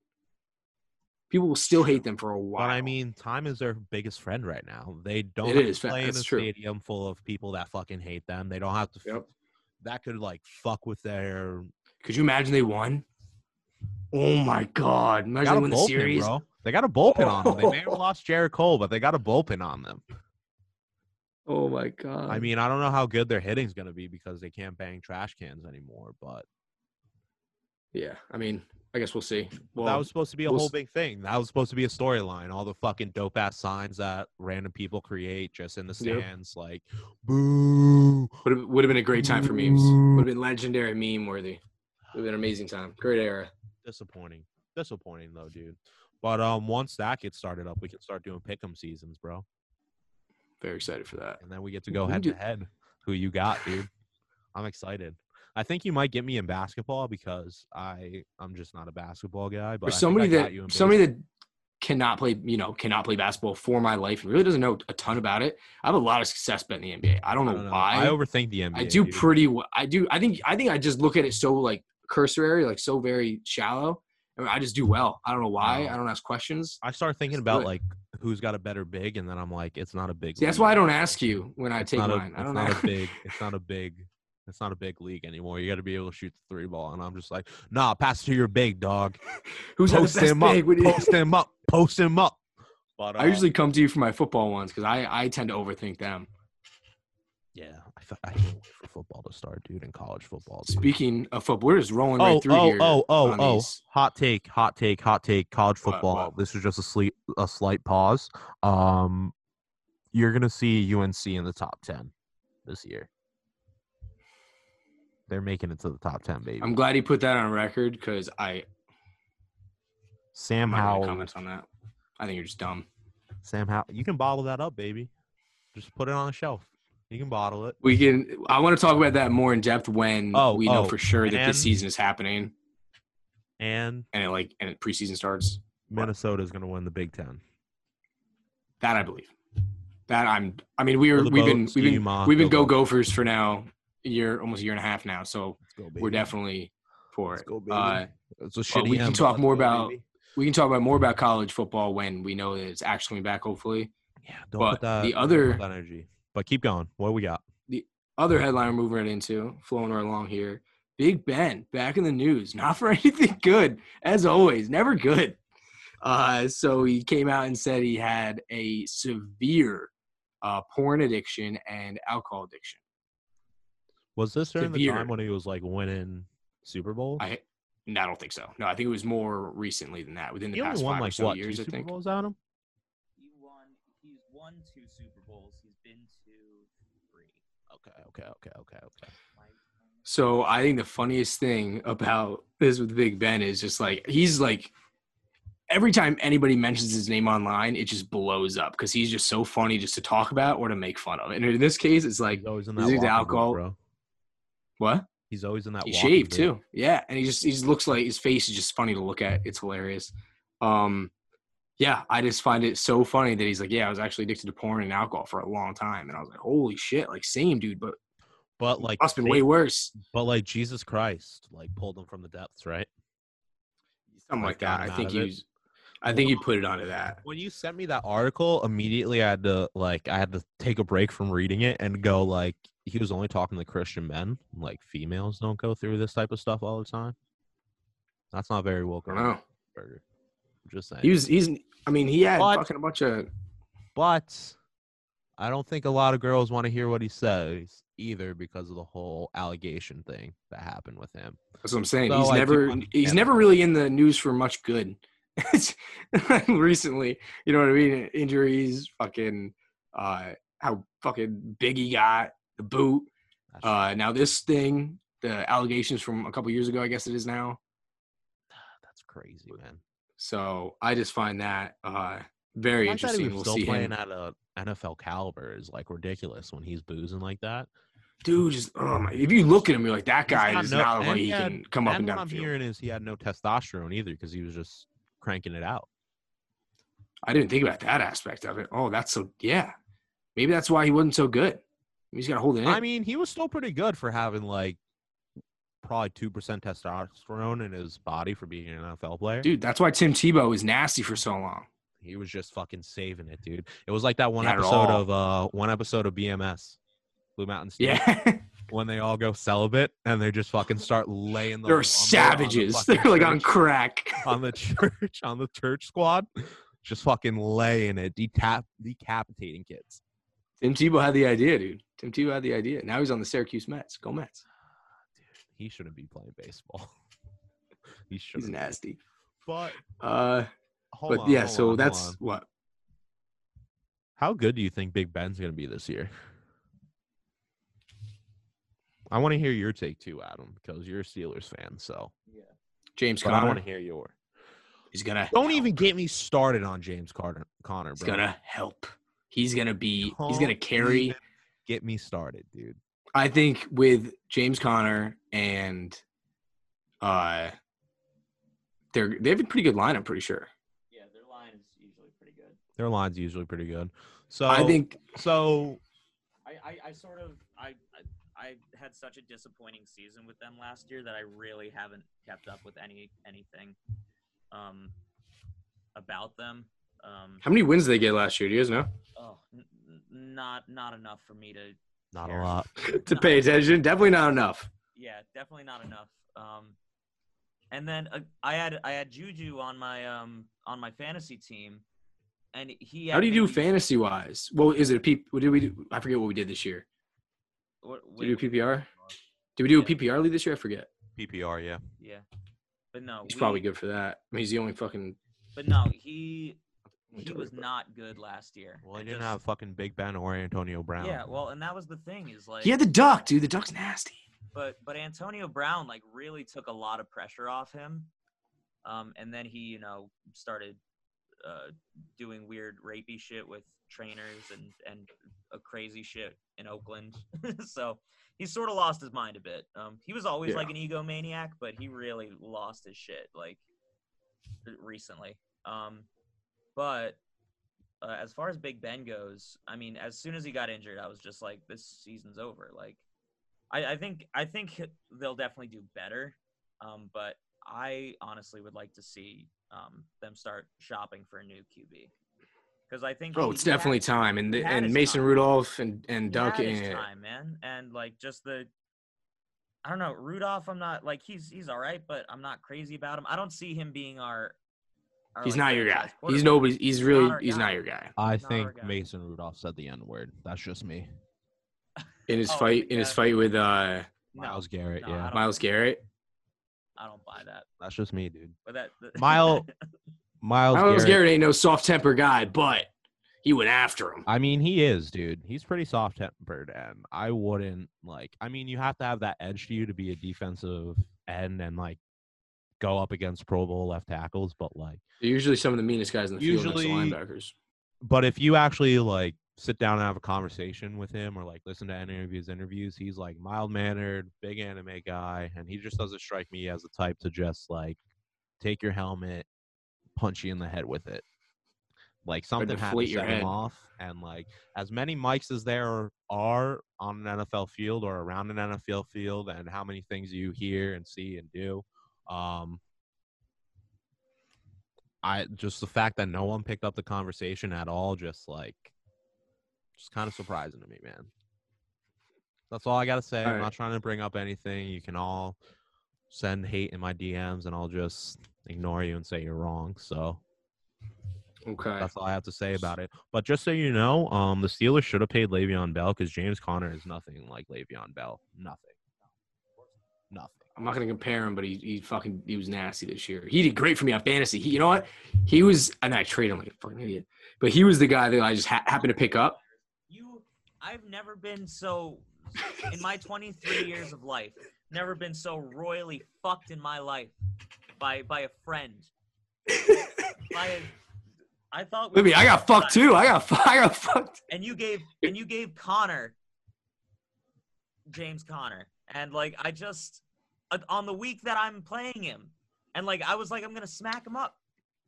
S2: People will still hate them for a while.
S1: but I mean, time is their biggest friend right now. They don't
S2: It
S1: have
S2: is,
S1: to play in a
S2: true.
S1: stadium full of people that fucking hate them. They don't have to.
S2: Yep.
S1: That could like fuck with their.
S2: could you imagine they won? Oh my god!
S1: They
S2: Imagine
S1: got
S2: they
S1: a
S2: win the
S1: bullpen,
S2: series.
S1: bro. They got a bullpen on them. They may have lost Gerrit Cole, but they got a bullpen on them.
S2: Oh my god!
S1: I mean, I don't know how good their hitting's gonna be because they can't bang trash cans anymore. But
S2: yeah. I mean, I guess we'll see. Well,
S1: that was supposed to be a
S2: we'll
S1: whole big thing. That was supposed to be a storyline. All the fucking dope ass signs that random people create just in the
S2: Yep.
S1: stands, like boo.
S2: would have, would have been a great time for memes. Would have been legendary meme worthy. Would have been an amazing time. Great era.
S1: Disappointing. Disappointing though, dude. But um, once that gets started up, we can start doing pick'em seasons, bro,
S2: Very excited for that.
S1: and then we get to go head to head. Who you got, dude? I'm excited. I think you might get me in basketball because I I'm just not a basketball guy. But
S2: For
S1: I think I
S2: somebody that somebody that cannot play, you know, cannot play basketball for my life and really doesn't know a ton about it. I have a lot of success betting the NBA. I don't know,
S1: I don't know.
S2: why.
S1: I overthink the NBA.
S2: I do
S1: dude.
S2: pretty well. I do. I think. I think I just look at it so like cursory, like so very shallow. I, mean, I just do well. I don't know why. I don't ask questions.
S1: I start thinking about like who's got a better big, and then I'm like, it's not a big.
S2: See, that's why I don't ask you when I
S1: It's
S2: take
S1: a-
S2: mine. I
S1: it's
S2: don't
S1: not
S2: know.
S1: a big. It's not a big It's not a big league anymore. You got to be able to shoot the three ball, and I'm just like, nah, pass it to your big dog.
S2: Who's
S1: Post him up.
S2: What
S1: Post him up. Post him up. But
S2: I usually come to you for my football ones because I, I tend to overthink them.
S1: yeah, I can't wait for football to start, dude. In college football. Dude.
S2: Speaking of football, we're just rolling
S1: Oh,
S2: right through
S1: oh,
S2: here.
S1: oh, oh, oh!
S2: these.
S1: Hot take, hot take, hot take. College
S2: What,
S1: football.
S2: what?
S1: This is just a sleep, a slight pause. Um, you're gonna see UNC in the top ten this year. They're making it to the top ten, baby.
S2: I'm glad he put that on record because I
S1: Sam
S2: I'm not
S1: Howell.
S2: comment on that. I think you're just dumb.
S1: Sam Howell. You can bottle that up, baby. Just put it on the shelf. You can bottle it.
S2: We can. I want to talk about that more in depth when
S1: Oh,
S2: we know
S1: oh,
S2: for sure that this season is happening
S1: And
S2: and it like and it preseason starts.
S1: Minnesota is gonna win the Big Ten.
S2: That I believe. That I'm. I mean, we are. We've been. We've been. We've been go Gophers for now. A year, almost a year and a half now. So
S1: go,
S2: we're definitely for
S1: Let's
S2: it.
S1: go.
S2: Uh, we can talk more about-
S1: baby.
S2: we can talk about more about college football when we know that it's actually coming back. Hopefully.
S1: Yeah, don't
S2: but
S1: put that.
S2: the other-
S1: that energy. But keep going. What we got?
S2: The other headline we're moving right into, flowing right along here. Big Ben back in the news, not for anything good, as always, never good. Uh, so he came out and said he had a severe uh, porn addiction and alcohol addiction.
S1: Was this during the time when he was like winning Super Bowl?
S2: I, no, I don't think so. No, I think it was more recently than that, within the
S1: he
S2: past
S1: only won
S2: five or so
S1: what
S2: years.
S1: two
S2: I think.
S1: Bowls out of him?
S3: He won. He's won two Super Bowls. He's been to three.
S1: Okay, okay, okay, okay, okay.
S2: So I think the funniest thing about this with Big Ben is just like he's like every time anybody mentions his name online, it just blows up because he's just so funny just to talk about or to make fun of. And in this case, it's like
S1: He's always in that
S2: he the
S1: walking
S2: alcohol-
S1: bro.
S2: What?
S1: He's always in that.
S2: He shaved
S1: boot.
S2: too. Yeah, and he just he just looks like his face is just funny to look at. It's hilarious. Um, yeah, I just find it so funny that he's like, yeah, I was actually addicted to porn and alcohol for a long time, and I was like, holy shit, like same dude, but
S1: But like,
S2: must been way worse.
S1: But like Jesus Christ, like pulled him from the depths, right?
S2: Something
S1: like,
S2: like that. I think he was. I think he put it onto that.
S1: When you sent me that article, immediately I had to like I had to take a break from reading it and go like he was only talking to Christian men. Like females don't go through this type of stuff all the time. That's not very welcome. Burger. I'm just saying.
S2: He was. He's. I mean, he had
S1: But-
S2: fucking a bunch of.
S1: but I don't think a lot of girls want to hear what he says either because of the whole allegation thing that happened with him.
S2: That's what I'm saying.
S1: So
S2: he's
S1: I
S2: never. He's never really in the news for much good. Recently, you know what I mean? Injuries, fucking. Uh, how fucking big he got, the boot. Uh, now this thing, the allegations from a couple years ago, I guess it is now.
S1: That's crazy, man.
S2: So I just find that uh very
S1: The fact he
S2: interesting. We'll
S1: still
S2: see
S1: playing
S2: him,
S1: at a NFL caliber is like ridiculous when he's boozing like that.
S2: dude. Just oh my! If you look at him, you're like that guy is
S1: no-
S2: not like
S1: he
S2: he
S1: had-
S2: can come up
S1: and
S2: and
S1: what
S2: down
S1: I'm hearing is he had no testosterone either because he was just cranking it out.
S2: I didn't think about that aspect of it. Oh, that's so yeah. Maybe that's why he wasn't so good. He's got to hold it in.
S1: I mean, he was still pretty good for having like probably two percent testosterone in his body for being an NFL player.
S2: dude, that's why Tim Tebow was nasty for so long.
S1: He was just fucking saving it, dude. It was like that one
S2: Not
S1: episode of uh one episode of BMS, Blue Mountain State,
S2: Yeah,
S1: when they all go celibate and they just fucking start laying the
S2: they're
S1: on the
S2: savages. They're like on crack.
S1: on the church on the church squad, just fucking laying it, decap decapitating kids.
S2: Tim Tebow had the idea, dude. Tim Tebow had the idea. Now he's on the Syracuse Mets. Go Mets.
S1: He shouldn't be playing baseball. he
S2: He's
S1: should.
S2: nasty.
S1: But
S2: Uh,
S1: hold
S2: but
S1: on,
S2: yeah,
S1: hold
S2: so
S1: on,
S2: that's what.
S1: how good do you think Big Ben's gonna be this year? I want to hear your take too, Adam, because you're a Steelers fan. So,
S3: yeah.
S2: James
S1: but I want to hear your.
S2: He's gonna
S1: Don't
S2: help.
S1: even get me started on James Carter, Conner,
S2: He's gonna help. He's gonna be. he's
S1: Don't
S2: gonna carry.
S1: Get me started, dude.
S2: I think with James Conner and uh they're they have a pretty good line, I'm pretty sure.
S3: Yeah, their line is usually pretty good.
S1: Their line's usually pretty good. So
S2: I think
S1: so.
S3: I, I, I sort of I, I I had such a disappointing season with them last year that I really haven't kept up with any anything um about them. Um
S2: how many wins did they get last year? Do you guys know?
S3: oh, n- n- not not enough for me to
S1: Not a lot.
S2: to pay attention. Definitely not enough.
S3: Yeah, definitely not enough. Um, and then uh, I had I had Juju on my um on my fantasy team, and he.
S2: How do you do fantasy wise? Well, is it a a P? What did we do? I forget what we did this year.
S3: What,
S2: Did we do PPR? Did we do a PPR league this year? I forget.
S1: PPR, yeah.
S3: Yeah, but no,
S2: He's
S3: we-
S2: probably good for that. I mean, he's the only fucking.
S3: But no, he he was not good last year.
S1: Well, he didn't
S3: just-
S1: have fucking Big Ben or Antonio Brown.
S3: Yeah, well, and that was the thing is like.
S2: He had the duck, dude. The duck's nasty.
S3: but but Antonio Brown like really took a lot of pressure off him, um, and then he you know started uh, doing weird rapey shit with trainers and and a crazy shit in Oakland. so he sort of lost his mind a bit. Um, he was always
S2: Yeah.
S3: like an egomaniac, but he really lost his shit like recently. Um, but uh, as far as Big Ben goes, I mean, as soon as he got injured, I was just like, this season's over. Like, I, I think I think they'll definitely do better. Um, but I honestly would like to see um, them start shopping for a new QB because I think
S2: Oh,
S3: he-
S2: it's
S3: he had-
S2: definitely time. And the, and Mason
S3: time.
S2: Rudolph and and Duck and
S3: time, man, and like just the. I don't know Rudolph. I'm not like he's he's all right, but I'm not crazy about him. I don't see him being our. Our,
S2: he's
S3: like,
S2: not your guy. He's nobody. He's
S3: He's
S2: really
S3: not
S2: he's
S3: guy.
S2: not your guy.
S1: I
S3: Not
S1: think
S3: guy.
S1: Mason Rudolph said the N word. That's just me.
S2: In his
S3: Oh,
S2: fight, in his fight with uh
S3: No,
S1: Myles Garrett,
S3: no,
S1: yeah.
S2: Myles Garrett.
S3: I don't buy that.
S1: That's just me, dude.
S3: But that the-
S1: Mile- Myles,
S2: Myles
S1: Garrett.
S2: Garrett ain't no soft temper guy, but he went after him.
S1: I mean, he is, dude. He's pretty soft tempered, and I wouldn't like. I mean, you have to have that edge to you to be a defensive end and like go up against Pro Bowl left tackles. But like,
S2: They're usually some of the meanest guys in the field next to
S1: Usually-
S2: linebackers.
S1: but if you actually like sit down and have a conversation with him or like listen to any of his interviews, he's like mild mannered, big anime guy, and he just doesn't strike me as the type to just like take your helmet, punch you in the head with it. Like something had to
S2: your
S1: set him off, and like as many mics as there are on an NFL field or around an NFL field, and how many things you hear and see and do, um, I just the fact that no one picked up the conversation at all, just like, just kind of surprising to me, man. That's all I gotta say. I'm not trying to bring up anything. You can all send hate in my DMs, and I'll just ignore you and say you're wrong. So
S2: Okay.
S1: that's all I have to say about it. But just so you know, um, the Steelers should have paid Le'Veon Bell because James Conner is nothing like Le'Veon Bell. Nothing.
S2: I'm not gonna compare him, but he he fucking he was nasty this year. He did great for me on fantasy. He, you know what? He was and I traded him like a fucking idiot, but he was the guy that I just ha- happened to pick up.
S3: You, I've never been so in my 23 years of life. Never been so royally fucked in my life by by a friend. By a, I thought. we
S2: Look at me,
S3: were
S2: I got fucked too. I got I got fucked.
S3: And you gave and you gave Conner, James Conner, and like I just Uh, on the week that I'm playing him, and like I was like I'm gonna smack him up.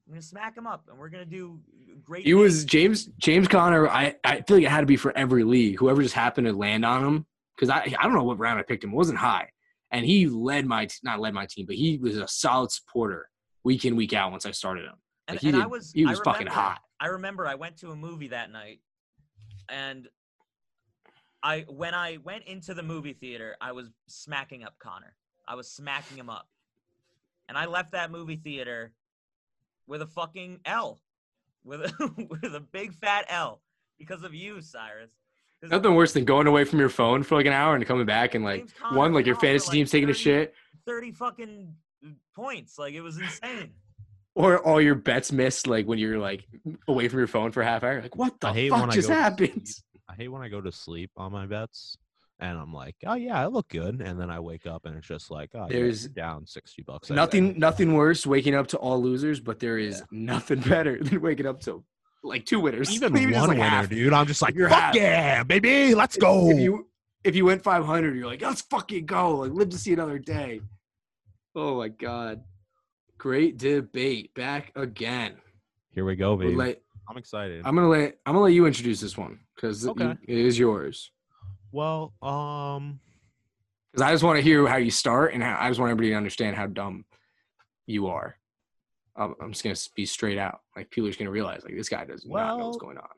S3: I'm gonna smack him up, and we're gonna do great.
S2: He was James James Conner. I I feel like it had to be for every league. Whoever just happened to land on him because I I don't know what round I picked him. It wasn't high, and he led my not led my team, but he was a solid supporter week in week out once I started him.
S3: and,
S2: he
S3: and I was
S2: he was fucking hot.
S3: I remember I went to a movie that night, and I when I went into the movie theater, I was smacking up Conner. I was smacking him up, and I left that movie theater with a fucking L, with a with a big fat L because of you, Cyrus.
S2: Nothing worse than going away from your phone for like an hour and coming back and like
S3: James
S2: one like your fantasy
S3: like,
S2: team's taking a shit,
S3: Thirty fucking points, like it was insane.
S2: or all your bets missed like when you're like away from your phone for a half hour. Like what the
S1: I hate when
S2: fuck
S1: I
S2: just
S1: go
S2: happened?
S1: I hate when I go to sleep on my bets and I'm like, oh yeah, I look good, and then I wake up and it's just like, oh, yeah,
S2: There's
S1: you're down sixty bucks.
S2: Nothing
S1: bet."
S2: nothing worse waking up to all losers, but there is nothing better than waking up to like two winners.
S1: Even
S2: just,
S1: one
S2: like,
S1: winner,
S2: half.
S1: dude. I'm just like,
S2: You're
S1: fuck
S2: half.
S1: yeah, baby, let's go.
S2: If you if you went 500, you're like, let's fucking go. Like, live to see another day. Oh my god, great debate back again.
S1: Here we go, baby.
S2: let-
S1: I'm excited.
S2: I'm gonna let I'm gonna let you introduce this one because
S1: Okay.
S2: it is yours.
S1: Well, um,
S2: Because I just want to hear how you start and how, I just want everybody to understand how dumb you are. I'm, I'm just gonna be straight out. Like people are just gonna realize like this guy does not know what's going on.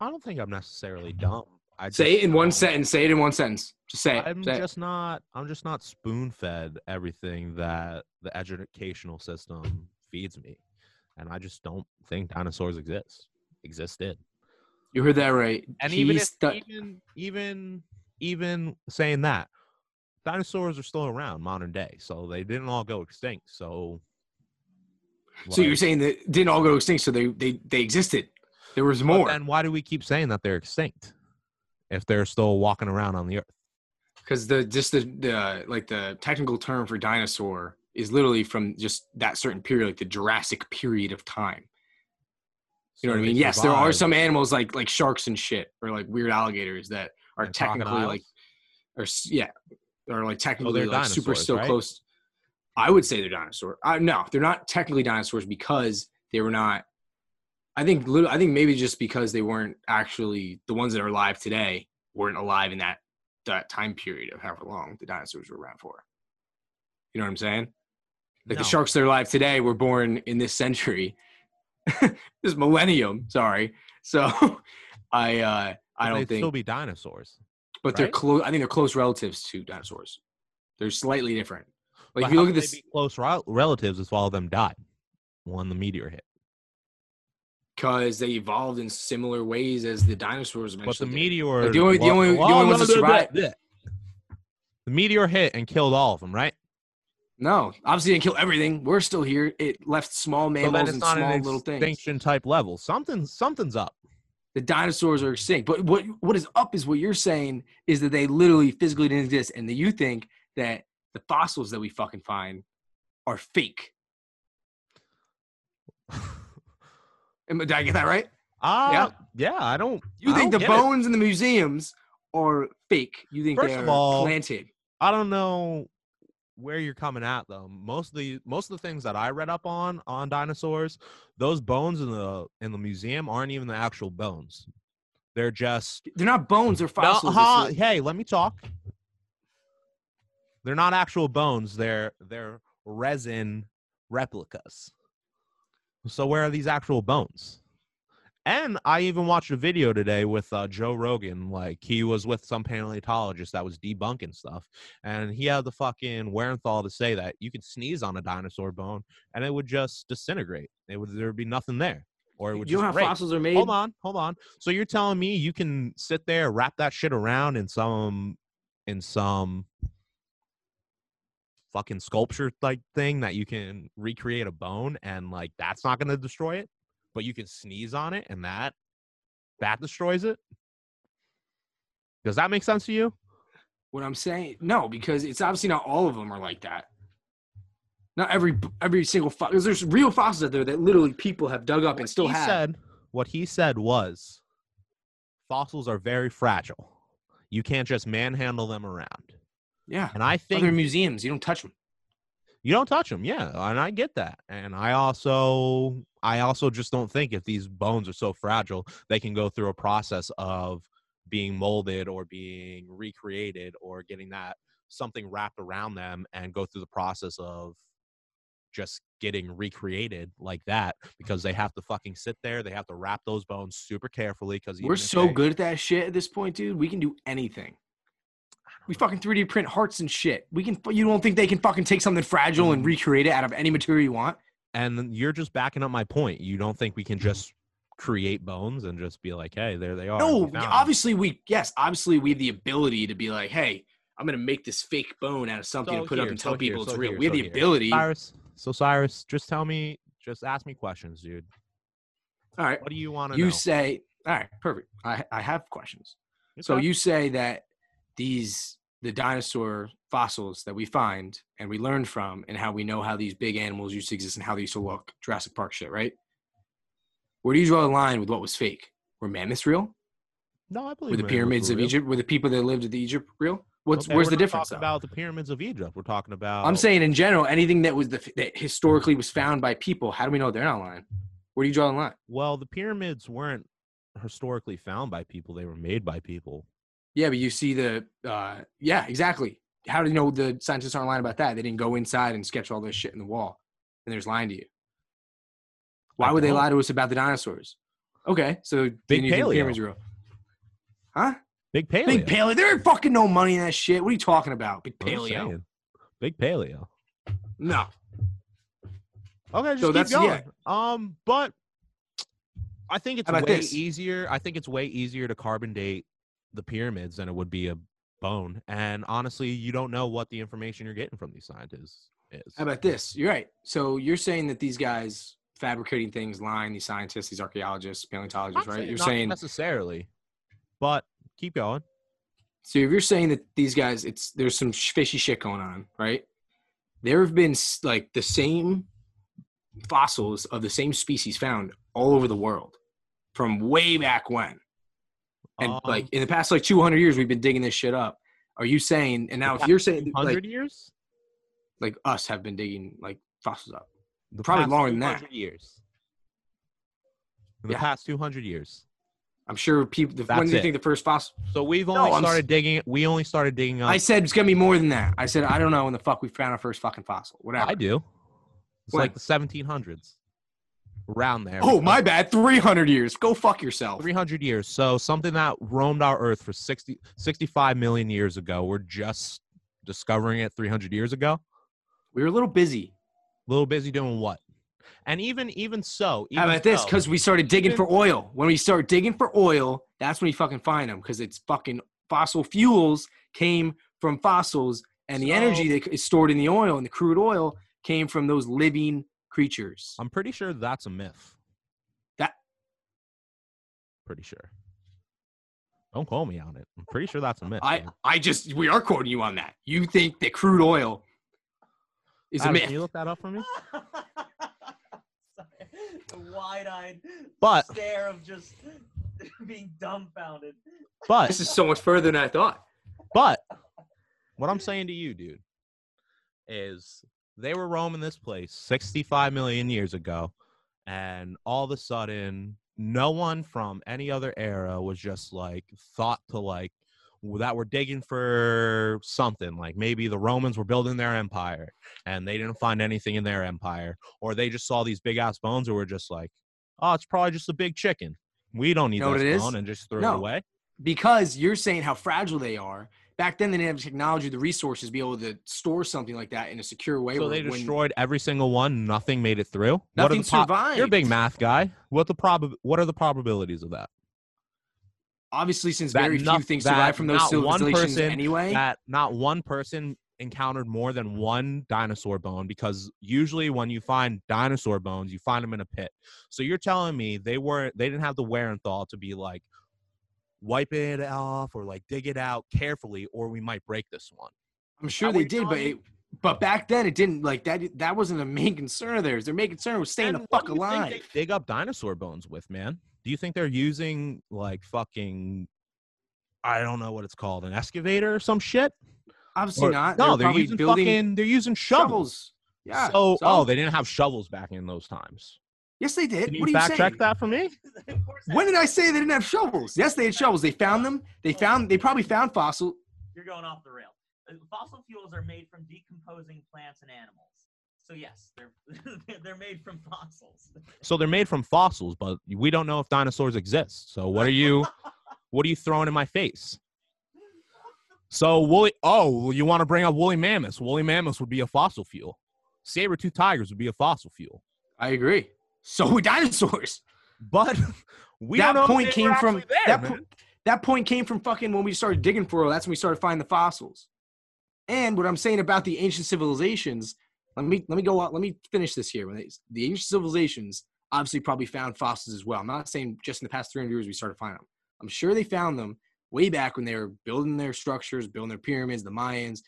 S1: I don't think I'm necessarily dumb. I
S2: Say it in one sentence. Say it in one sentence. Just say it.
S1: I'm
S2: Say it.
S1: just not. I'm just not spoon fed everything that the educational system feeds me, and I just don't think dinosaurs exist. Existed,
S2: You heard that right.
S1: and even if,
S2: stu-
S1: even even even saying that, dinosaurs are still around modern day, so they didn't all go extinct. So,
S2: so you're saying that didn't all go extinct, so they they they existed. There was more
S1: And why do we keep saying that they're extinct if they're still walking around on the earth?
S2: because the just the the like the technical term for dinosaur is literally from just that certain period, like the Jurassic period of time. You know what I mean? Yes, there are some animals like like sharks and shit, or like weird alligators that are
S1: And
S2: technically
S1: crocodiles?
S2: like, or yeah, or like technically
S1: they're
S2: like super still
S1: right?
S2: close. I would say they're dinosaur. Uh, no, they're not technically dinosaurs because they were not. I think little. I think maybe just because they weren't actually the ones that are alive today weren't alive in that that time period of however long the dinosaurs were around for. You know what I'm saying? Like
S1: No.
S2: the sharks that are alive today were born in this century, this millennium. Sorry. So I uh I don't think,
S1: still be dinosaurs.
S2: but they're close. I think they're close relatives to dinosaurs. They're slightly different. Like
S1: But
S2: if you look at this,
S1: close rel- relatives if all of them died when the meteor hit.
S2: because they evolved in similar ways as the dinosaurs.
S1: But the meteor,
S2: Like, the only- the
S1: well-
S2: only- the
S1: well,
S2: only ones that survived-
S1: The meteor hit and killed all of them, right?
S2: No, obviously didn't kill everything. We're still here. It left small
S1: So
S2: mammals
S1: it's
S2: and small little things.
S1: extinction type level. Something, something's up.
S2: the dinosaurs are extinct. But what what is up is what you're saying is that they literally physically didn't exist, and that you think that the fossils that we fucking find are fake. Did I get that right?
S1: Ah, yeah. yeah, I don't.
S2: You
S1: I
S2: think the
S1: don't it.
S2: bones in the museums are fake? You think
S1: First
S2: they're
S1: of all-
S2: planted?
S1: I don't know where you're coming at though. Most of the most of the things that I read up on on dinosaurs, those bones in the in the museum aren't even the actual bones. They're just
S2: They're not bones. They're fossils.
S1: huh,
S2: It's
S1: hey, let me talk. They're not actual bones. They're they're resin replicas. So where are these actual bones? And I even watched a video today with uh, Joe Rogan. Like he was with some paleontologist that was debunking stuff, and he had the fucking wherewithal to say that you could sneeze on a dinosaur bone and it would just disintegrate. It would there would be nothing there, or it would
S2: you know how
S1: break.
S2: fossils are made?
S1: Hold on, hold on. So you're telling me you can sit there, wrap that shit around in some in some fucking sculpture like thing that you can recreate a bone and like that's not gonna destroy it, but you can sneeze on it and that that destroys it? Does that make sense to you?
S2: What I'm saying, no, because it's obviously not all of them are like that. Not every every single fossil. There's real fossils out there that literally people have dug up and still
S1: he
S2: have.
S1: said what he said was fossils are very fragile. You can't just manhandle them around.
S2: yeah,
S1: And I think
S2: other museums, you don't touch them.
S1: You don't touch them yeah and i get that and i also i also just don't think if these bones are so fragile they can go through a process of being molded or being recreated or getting that something wrapped around them and go through the process of just getting recreated like that because they have to fucking sit there they have to wrap those bones super carefully because
S2: We're so good at that shit at this point, dude. We can do anything. We fucking 3D print hearts and shit. We can. You don't think they can fucking take something fragile and mm-hmm. recreate it out of any material you want?
S1: and you're just backing up my point you don't think we can just create bones and just be like hey there they are
S2: No,
S1: we
S2: obviously we. Yes, obviously we have the ability to be like, hey, I'm gonna make this fake bone out of something
S1: So
S2: and put it up
S1: here,
S2: and
S1: so
S2: tell
S1: here,
S2: people it's
S1: so
S2: real.
S1: here,
S2: we have the
S1: here.
S2: ability.
S1: Cyrus, so Cyrus, just tell me, just ask me questions, dude.
S2: All right.
S1: What do you want to
S2: You
S1: know?
S2: say, all right, perfect. I I have questions. So you say that these the dinosaur fossils that we find and we learn from and how we know how these big animals used to exist and how they used to look, Jurassic Park shit, right? Where do you draw the line with what was fake? Were mammoths real?
S1: no, I believe
S2: Were the pyramids
S1: were
S2: of
S1: real.
S2: Egypt? Were the people that lived at the Egypt real? What's
S1: Okay,
S2: where's the difference?
S1: talking
S2: Though?
S1: about the pyramids of Egypt. We're talking about.
S2: I'm saying in general, anything that was the that historically was found by people. How do we know they're not lying? Where do you draw the line?
S1: Well, the pyramids weren't historically found by people; they were made by people.
S2: Yeah, but you see the uh yeah, exactly. How do you know the scientists aren't lying about that? They didn't go inside and sketch all this shit in the wall, and there's lying to you. Why
S1: I
S2: would they lie to us about the dinosaurs? Okay, so
S1: Big paleo.
S2: Huh?
S1: Big paleo.
S2: Big paleo. There ain't fucking no money in that shit. What are you talking about? Big paleo.
S1: Big paleo.
S2: No.
S1: Okay, just
S2: So
S1: keep
S2: that's-
S1: going.
S2: yeah.
S1: Um, but I think it's way
S2: this?
S1: easier. I think it's way easier to carbon date the pyramids than it would be a bone. And honestly, you don't know what the information you're getting from these scientists is.
S2: How about this? You're right. So you're saying that these guys fabricating things, lying, these scientists, these archaeologists, paleontologists, right? You're
S1: not
S2: saying
S1: necessarily, but keep going.
S2: so if you're saying that these guys, it's there's some fishy shit going on, right? There have been like the same fossils of the same species found all over the world from way back when. And
S1: Um,
S2: like in the past like 200 years, we've been digging this shit up. Are you saying? And now, if you're saying like,
S1: hundred years,
S2: like us have been digging like fossils up,
S1: The
S2: probably longer than that.
S1: Years. In the
S2: Yeah.
S1: past two hundred years.
S2: I'm sure people. The, when do you
S1: it.
S2: think the first fossil?
S1: So we've
S2: No,
S1: only
S2: I'm
S1: started digging. We only started digging up.
S2: I said it's gonna be more than that. I said I don't know when the fuck we found our first fucking fossil. Whatever.
S1: I do. It's
S2: When?
S1: like the 1700s, around there.
S2: Oh my bad. 300 years. Go fuck yourself.
S1: 300 years. So something that roamed our Earth for 60, 65 million years ago. We're just discovering it 300 years ago.
S2: We were a little busy.
S1: A little busy doing what? And even even so,
S2: How
S1: even
S2: about this? Because we started digging
S1: even-
S2: for oil. When we start digging for oil, that's when you fucking find them. Because it's fucking fossil fuels came from fossils, and the energy that is stored in the oil and the crude oil came from those living creatures.
S1: I'm pretty sure that's a myth.
S2: That-
S1: pretty sure. Don't call me on it. I'm pretty sure that's a myth.
S2: I
S1: man.
S2: I just we are quoting you on that. You think that crude oil is a myth?
S1: Can you look that up for me?
S3: Sorry. The wide-eyed
S1: But-
S3: stare of just being dumbfounded.
S1: But
S2: This is so much further than I thought.
S1: But what I'm saying to you, dude, is they were roaming this place 65 million years ago, and all of a sudden, no one from any other era was just like thought to like that we're digging for something like maybe the romans were building their empire and they didn't find anything in their empire or they just saw these big ass bones and were just like oh it's probably just a big chicken we don't need
S2: know
S1: this
S2: it is?
S1: bone and just throw it away
S2: because you're saying how fragile they are. Back then, they didn't have the technology, the resources to be able to store something like that in a secure way.
S1: So they
S2: when
S1: destroyed every single one. Nothing made it through.
S2: nothing survived.
S1: You're a big math guy. What the prob- What are the probabilities of that?
S2: Obviously, since
S1: That
S2: very few things survive from those civilizations
S1: person
S2: anyway.
S1: That not one person encountered more than one dinosaur bone because usually when you find dinosaur bones, you find them in a pit. So you're telling me they weren't they didn't have the wherewithal to be like wipe it off or like dig it out carefully or we might break this one.
S2: I'm sure
S1: what
S2: they did, but it, but back then it didn't like that. That wasn't a main concern of theirs. Their main concern was staying
S1: And
S2: the fuck
S1: do you think
S2: alive.
S1: they dig up dinosaur bones with, man. Do you think they're using like fucking I don't know what it's called, an excavator or some shit?
S2: Obviously
S1: Or-
S2: not.
S1: No,
S2: They were
S1: they're using fucking they're using shovels.
S2: shovels. Yeah.
S1: So, oh,
S2: so-
S1: oh, they didn't have shovels back in those times.
S2: Yes, they did.
S1: Can you
S2: what are you
S1: fact
S2: saying?
S1: check that for me?
S2: When did I say they didn't have shovels? Yes, they had shovels. They found them. They found. They probably found fossil.
S3: You're going off the rail. Uh, Fossil fuels are made from decomposing plants and animals. So yes, they're they're made from fossils.
S1: So they're made from fossils, but we don't know if dinosaurs exist. So what are you what are you throwing in my face? So woolly oh, you want to bring up woolly mammoths. Woolly mammoths would be a fossil fuel. Saber-tooth tigers would be a fossil fuel.
S2: I agree. So would dinosaurs.
S1: But we
S2: That point came from-
S1: there,
S2: that po- That point came from fucking when we started digging for oil. That's when we started finding the fossils. And what I'm saying about the ancient civilizations, let me let me go on, let me finish this here. When they, the ancient civilizations obviously probably found fossils as well. I'm not saying just in the past 300 years we started finding them. I'm sure they found them way back when they were building their structures, building their pyramids, the Mayans,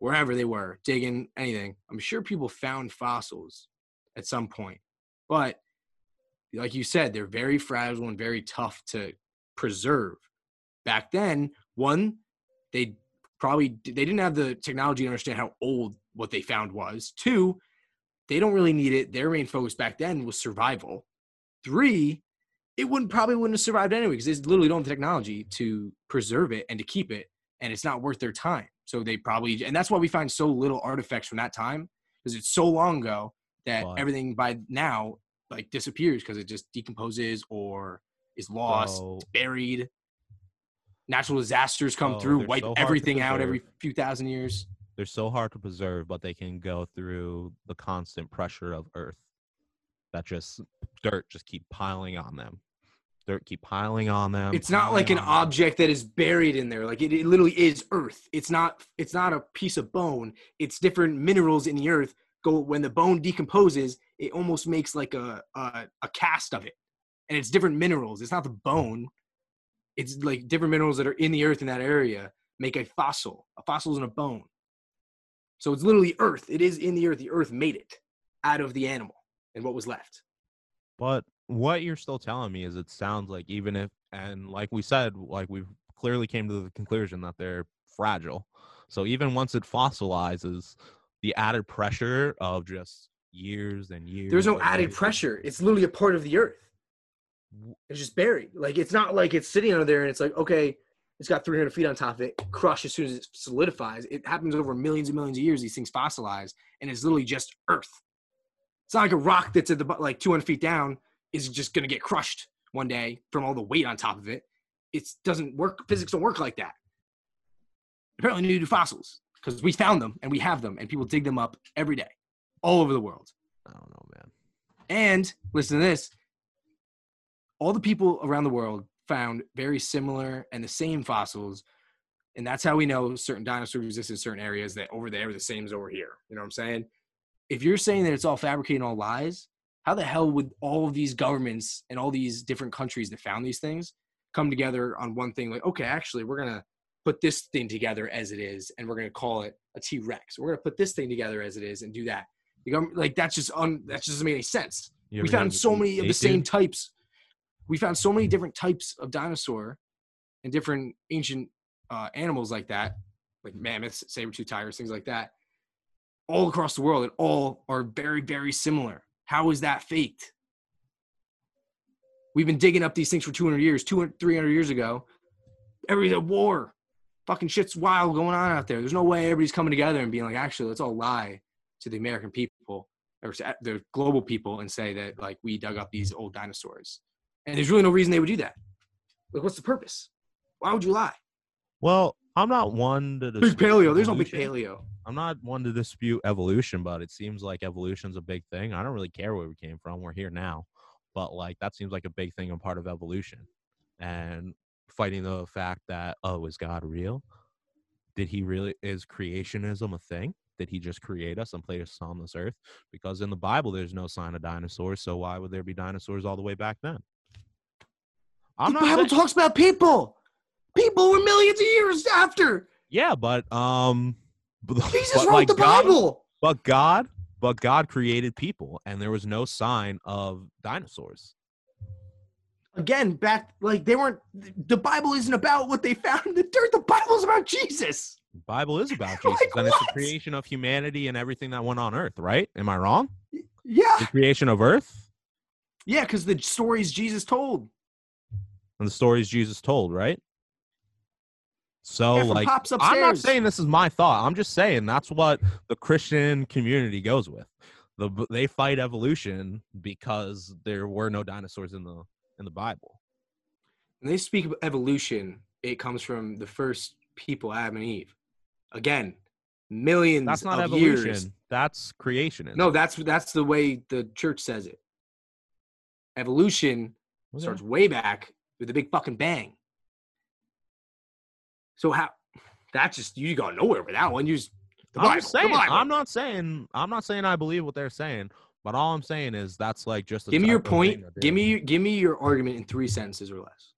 S2: wherever they were, digging anything. I'm sure people found fossils at some point. But like you said, they're very fragile and very tough to preserve. Back then, one, they probably they didn't have the technology to understand how old what they found was. Two, they don't really need it. Their main focus back then was survival. Three, it wouldn't probably wouldn't have survived anyway because they literally don't have the technology to preserve it and to keep it, and it's not worth their time. So they probably and that's why we find so little artifacts from that time because it's so long ago that everything by now like disappears because it just decomposes or is lost, buried. natural disasters come
S1: Oh,
S2: through, wipe
S1: so
S2: everything out every few thousand years.
S1: They're so hard to preserve, but they can go through the constant pressure of Earth. That just dirt just keep piling on them. Dirt keep piling on them.
S2: it's not like an
S1: them.
S2: object that is buried in there like it, it literally is earth it's not it's not a piece of bone it's different minerals in the earth go when the bone decomposes it almost makes like a a, a cast of it. And it's different minerals. It's not the bone. It's like different minerals that are in the earth in that area make a fossil. A fossil is in a bone. So it's literally earth. It is in the earth. The earth made it out of the animal and what was left.
S1: But what you're still telling me is it sounds like even if and like we said, like we've clearly came to the conclusion that they're fragile. So even once it fossilizes, the added pressure of just years and years.
S2: There's no added
S1: years-
S2: pressure. It's literally a part of the earth. It's just buried. Like it's not like it's sitting under there and it's like okay, it's got 300 feet on top of it, crush as soon as it solidifies. It happens over millions and millions of years. These things fossilize, and it's literally just earth. It's not like a rock that's at the like 200 feet down is just gonna get crushed one day from all the weight on top of it. It doesn't work. Physics don't work like that. Apparently, neither do fossils because we found them and we have them, and people dig them up every day, all over the world.
S1: I don't know, man.
S2: And listen to this all the people around the world found very similar and the same fossils. And that's how we know certain dinosaurs exist in certain areas that over there are the same as over here. You know what I'm saying? If you're saying that it's all fabricated all lies, how the hell would all of these governments and all these different countries that found these things come together on one thing? Like, okay, actually, we're going to put this thing together as it is, and we're going to call it a T Rex. We're going to put this thing together as it is and do that. The government, like, that's just un, that just doesn't make any sense we found so many of the same types. We found so many different types of dinosaur and different ancient uh, animals like that, like mammoths, saber-tooth tigers, things like that, all across the world, and all are very, very similar. How is that faked? We've been digging up these things for 200 years, 200, 300 years ago. Everybody's at war. Fucking shit's wild going on out there. There's no way everybody's coming together and being like, actually, let's all lie to the American people or to the global people and say that like we dug up these old dinosaurs. And there's really no reason they would do that. Like, what's the purpose? Why would you lie?
S1: Well, I'm not one to
S2: Big
S1: dispute
S2: paleo. There's no big paleo.
S1: I'm not one to dispute evolution, but it seems like evolution's a big thing. I don't really care where we came from. We're here now. But like that seems like a big thing and part of evolution. And fighting the fact that, oh, is God real? Did he really is creationism a thing? Did he just create us and place us on this earth? Because in the Bible there's no sign of dinosaurs, so why would there be dinosaurs all the way back then? I'm
S2: the
S1: not
S2: Bible
S1: saying-
S2: talks about people. People were millions of years after.
S1: yeah, but um but,
S2: Jesus
S1: but,
S2: wrote
S1: like,
S2: the
S1: God-
S2: Bible.
S1: But God, but God created people, and there was no sign of dinosaurs.
S2: Again, back like they weren't. The Bible isn't about what they found in the dirt. The Bible's about Jesus.
S1: The Bible is about
S2: Like
S1: Jesus, and it's the creation of humanity and everything that went on Earth. Right? Am I wrong?
S2: Yeah,
S1: The creation of Earth
S2: yeah, because the stories Jesus told.
S1: and the stories Jesus told. Right? So,
S2: Yeah,
S1: like, I'm not saying this is my thought. I'm just saying that's what the Christian community goes with. The they fight evolution because there were no dinosaurs in the in the Bible.
S2: When they speak of evolution, it comes from the first people, Adam and Eve. Again, millions
S1: That's not
S2: of
S1: evolution.
S2: years.
S1: That's creation.
S2: No, that's that's the way the church says it. Evolution
S1: Okay.
S2: starts way back with a big fucking bang. So how that just you got nowhere with that one. You just
S1: I'm
S2: Bible,
S1: saying. I'm not saying. I'm not saying I believe what they're saying. But all I'm saying is that's like just.
S2: give me your
S1: type of thing
S2: point. Give me give me your argument in three sentences or less.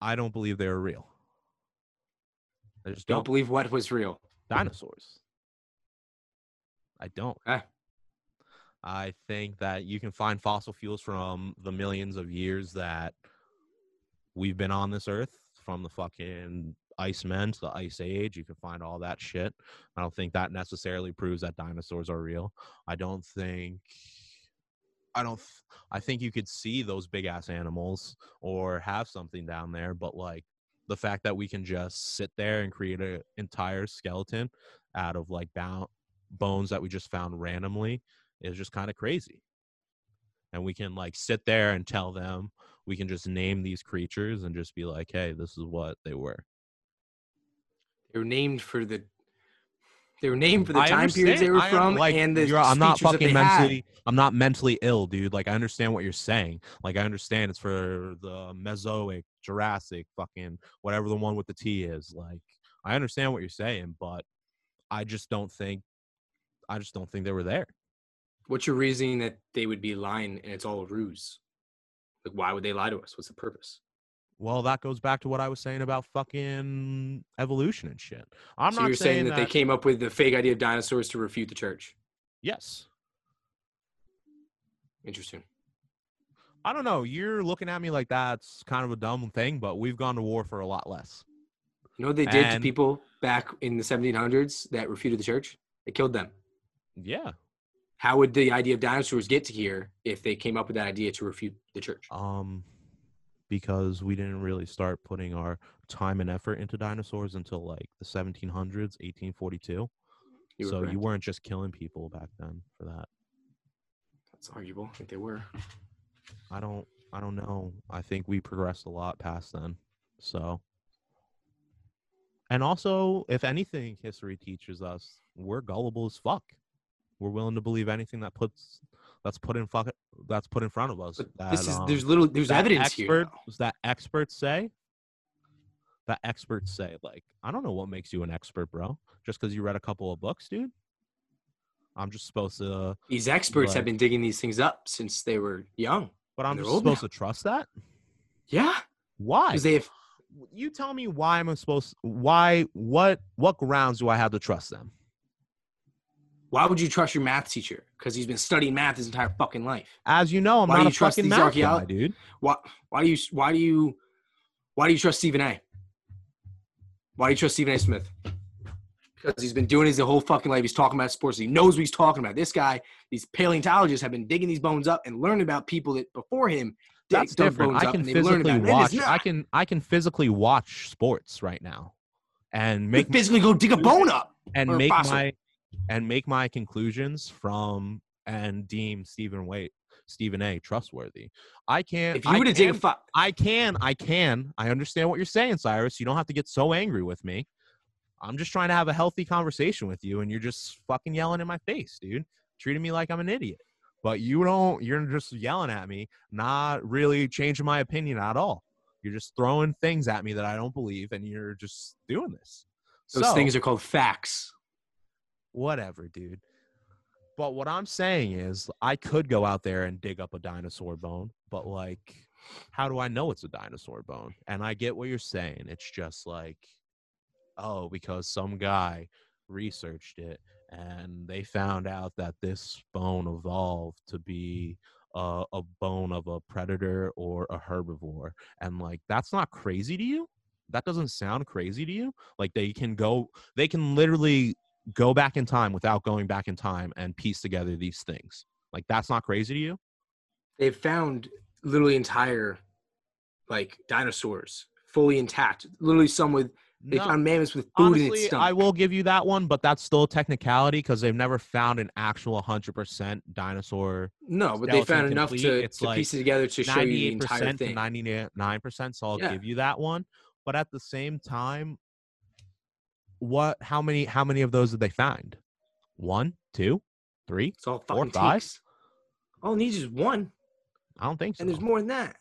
S1: I don't believe they're real. I just
S2: Don't
S1: don't.
S2: believe what was real.
S1: dinosaurs. I don't.
S2: Ah.
S1: I think that you can find fossil fuels from the millions of years that we've been on this earth, from the fucking ice men to the ice age. You can find all that shit. I don't think that necessarily proves that dinosaurs are real. I don't think. I don't i think you could see those big ass animals or have something down there, but like the fact that we can just sit there and create an entire skeleton out of like bones that we just found randomly is just kind of crazy. And we can like sit there and tell them we can just name these creatures and just be like, hey, this is what they were.
S2: They were named for the. They were named for the
S1: I
S2: time periods they were
S1: I
S2: from,
S1: like,
S2: and the
S1: I'm not fucking
S2: they had.
S1: mentally. I'm not mentally ill, dude. Like I understand what you're saying. Like I understand it's for the Mesozoic, Jurassic, fucking whatever the one with the T is. Like I understand what you're saying, but I just don't think. I just don't think they were there.
S2: What's your reasoning that they would be lying and it's all a ruse? Like, why would they lie to us? What's the purpose?
S1: Well, that goes back to what I was saying about fucking evolution and shit. I'm
S2: so
S1: not
S2: you're saying, that, they came up with the fake idea of dinosaurs to refute the church.
S1: Yes.
S2: Interesting.
S1: I don't know. You're looking at me like that's kind of a dumb thing, but we've gone to war for a lot less.
S2: You know what they did to people back in the 1700s that refuted the church? They killed them.
S1: Yeah.
S2: How would the idea of dinosaurs get to here if they came up with that idea to refute the church?
S1: Um, because we didn't really start putting our time and effort into dinosaurs until like the 1700s, 1842.
S2: Mm-hmm. You
S1: so
S2: correct.
S1: you weren't just killing people back then for that.
S2: That's arguable. I think they were.
S1: I don't. I don't know. I think we progressed a lot past then. So. And also, if anything, history teaches us we're gullible as fuck. We're willing to believe anything that puts that's put in fuck that's put in front of us. That,
S2: this is
S1: um,
S2: there's little there's evidence here.
S1: expert, That experts say. That experts say, like, I don't know what makes you an expert, bro. Just because you read a couple of books, dude. I'm just supposed to,
S2: These experts have been digging these things up since they were young.
S1: but I'm just supposed
S2: now.
S1: to trust that.
S2: Yeah,
S1: Why?
S2: because they have.
S1: you tell me why I'm supposed. Why? What? What grounds do I have to trust them?
S2: Why would you trust your math teacher? Because he's been studying math his entire fucking life.
S1: As you know, I'm
S2: Why do
S1: not
S2: you
S1: a
S2: trust
S1: fucking
S2: these
S1: math guy, dude.
S2: Why? Why do you? Why do you? Why do you trust Stephen A? Why do you trust Stephen A. Smith? Because he's been doing his the whole fucking life. He's talking about sports. He knows what he's talking about. This guy, these paleontologists have been digging these bones up and learning about people that before him.
S1: That's different.
S2: bones
S1: I can
S2: and they've learned
S1: physically. Watch. I can. I can physically watch sports right now, and
S2: Make physically go dig a bone up.
S1: and make my and make my conclusions from and deem Stephen Wait Stephen A trustworthy. I can't.
S2: If you were to dig a
S1: can-
S2: fu-
S1: I can. I can. I understand what you're saying, Cyrus. You don't have to get so angry with me. I'm just trying to have a healthy conversation with you, and you're just fucking yelling in my face, dude. Treating me like I'm an idiot. But you don't. You're just yelling at me, not really changing my opinion at all. You're just throwing things at me that I don't believe, and you're just doing this.
S2: those
S1: So-
S2: things are called facts.
S1: Whatever, dude. But what I'm saying is, I could go out there and dig up a dinosaur bone, but like, how do I know it's a dinosaur bone? And I get what you're saying. It's just like, oh, because some guy researched it and they found out that this bone evolved to be a, bone of a predator or a herbivore. And like, that's not crazy to you? That doesn't sound crazy to you? Like, they can go, they can literally go back in time without going back in time and piece together these things. Like that's not crazy to you?
S2: They've found literally entire, like dinosaurs, fully intact. Literally, some with they
S1: No.
S2: found mammoths with food in its stomach.
S1: I will give you that one, but that's still a technicality because they've never found an actual 100% dinosaur.
S2: No, but they found enough to,
S1: It's
S2: to
S1: like
S2: piece it together to show you the entire thing.
S1: 99%, so I'll
S2: Yeah.
S1: give you that one. But at the same time, what how many how many of those did they find? One, two, three?
S2: It's all
S1: Four, five?
S2: takes. All needs is one,
S1: I don't think so.
S2: and there's more than that.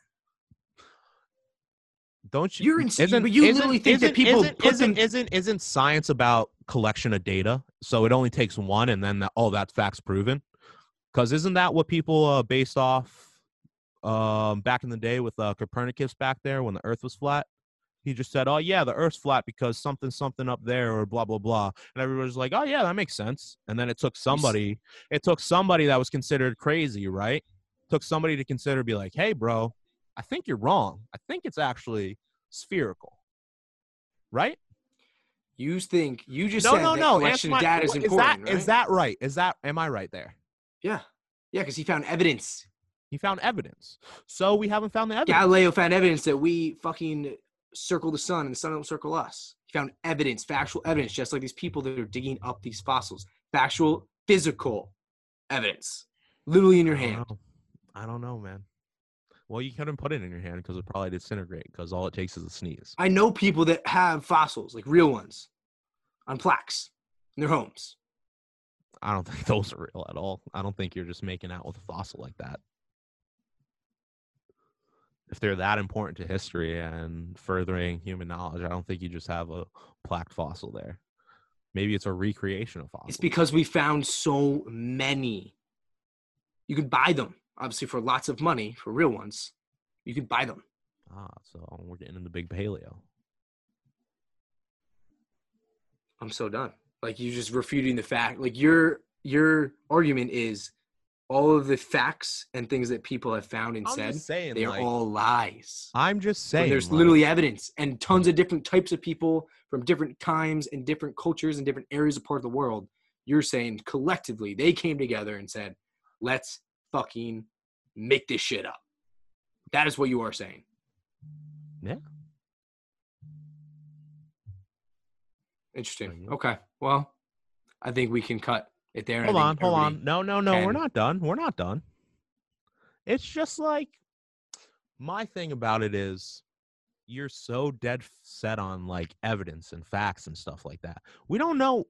S1: Don't you?
S2: You're insane, but you literally think that people
S1: isn't,
S2: put
S1: isn't,
S2: them-
S1: isn't isn't science about collection of data? So it only takes one, and then that, oh, that fact's proven. Because isn't that what people uh, based off um, back in the day with uh, Copernicus back there when the Earth was flat? He just said, "Oh yeah, the Earth's flat because something something up there or blah blah blah," and everybody's like, "Oh yeah, that makes sense." And then it took somebody, it took somebody that was considered crazy, right? Took somebody to consider be like, "Hey, bro, I think you're wrong. I think it's actually spherical." Right?
S2: You think you just
S1: no,
S2: said
S1: no,
S2: that
S1: no.
S2: collection
S1: Answer
S2: of data is
S1: what-
S2: important,
S1: that,
S2: right?
S1: is that right? Is that am I right there?
S2: yeah, yeah, because he found evidence.
S1: He found evidence. So we haven't found the evidence.
S2: Galileo found evidence that we fucking circle the sun and the sun don't circle us. He found evidence, factual evidence, just like these people that are digging up these fossils. Factual, physical evidence, literally in your
S1: I don't
S2: hand.
S1: know. I don't know, man. Well, you couldn't put it in your hand because it probably disintegrate because all it takes is a sneeze.
S2: I know people that have fossils, like real ones, on plaques in their homes.
S1: I don't think those are real at all. I don't think you're just making out with a fossil like that. If they're that important to history and furthering human knowledge, I don't think you just have a plaque fossil there. Maybe it's a recreation of fossils.
S2: It's because we found so many. You could buy them, obviously, for lots of money for real ones. You could buy them.
S1: ah, so we're getting into big paleo.
S2: I'm so done. Like you're just refuting the fact. Like your your argument is all of the facts and things that people have found and
S1: I'm
S2: said
S1: saying,
S2: they're
S1: like,
S2: all lies.
S1: I'm just saying.
S2: there's
S1: like,
S2: literally evidence and tons of different types of people from different times and different cultures and different areas of part of the world. You're saying collectively they came together and said, "Let's fucking make this shit up." That is what you are saying.
S1: Yeah.
S2: Interesting. Okay. Well, I think we can cut it there. and I
S1: Hold on, hold on. No, no, no. We're not done. We're not done. It's just like my thing about it is you're so dead set on like evidence and facts and stuff like that. We don't know.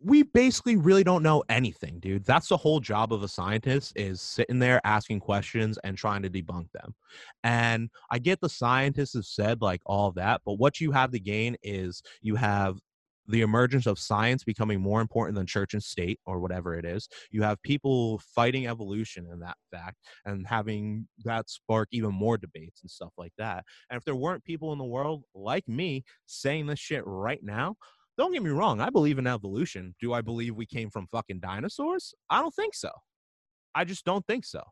S1: We basically really don't know anything, dude. That's the whole job of a scientist is sitting there asking questions and trying to debunk them. And I get the scientists have said like all that, but what you have to gain is you have the emergence of science becoming more important than church and state or whatever it is. You have people fighting evolution in that fact and having that spark even more debates and stuff like that. And if there weren't people in the world like me saying this shit right now, don't get me wrong, I believe in evolution. Do I believe we came from fucking dinosaurs? I don't think so. I just don't think so.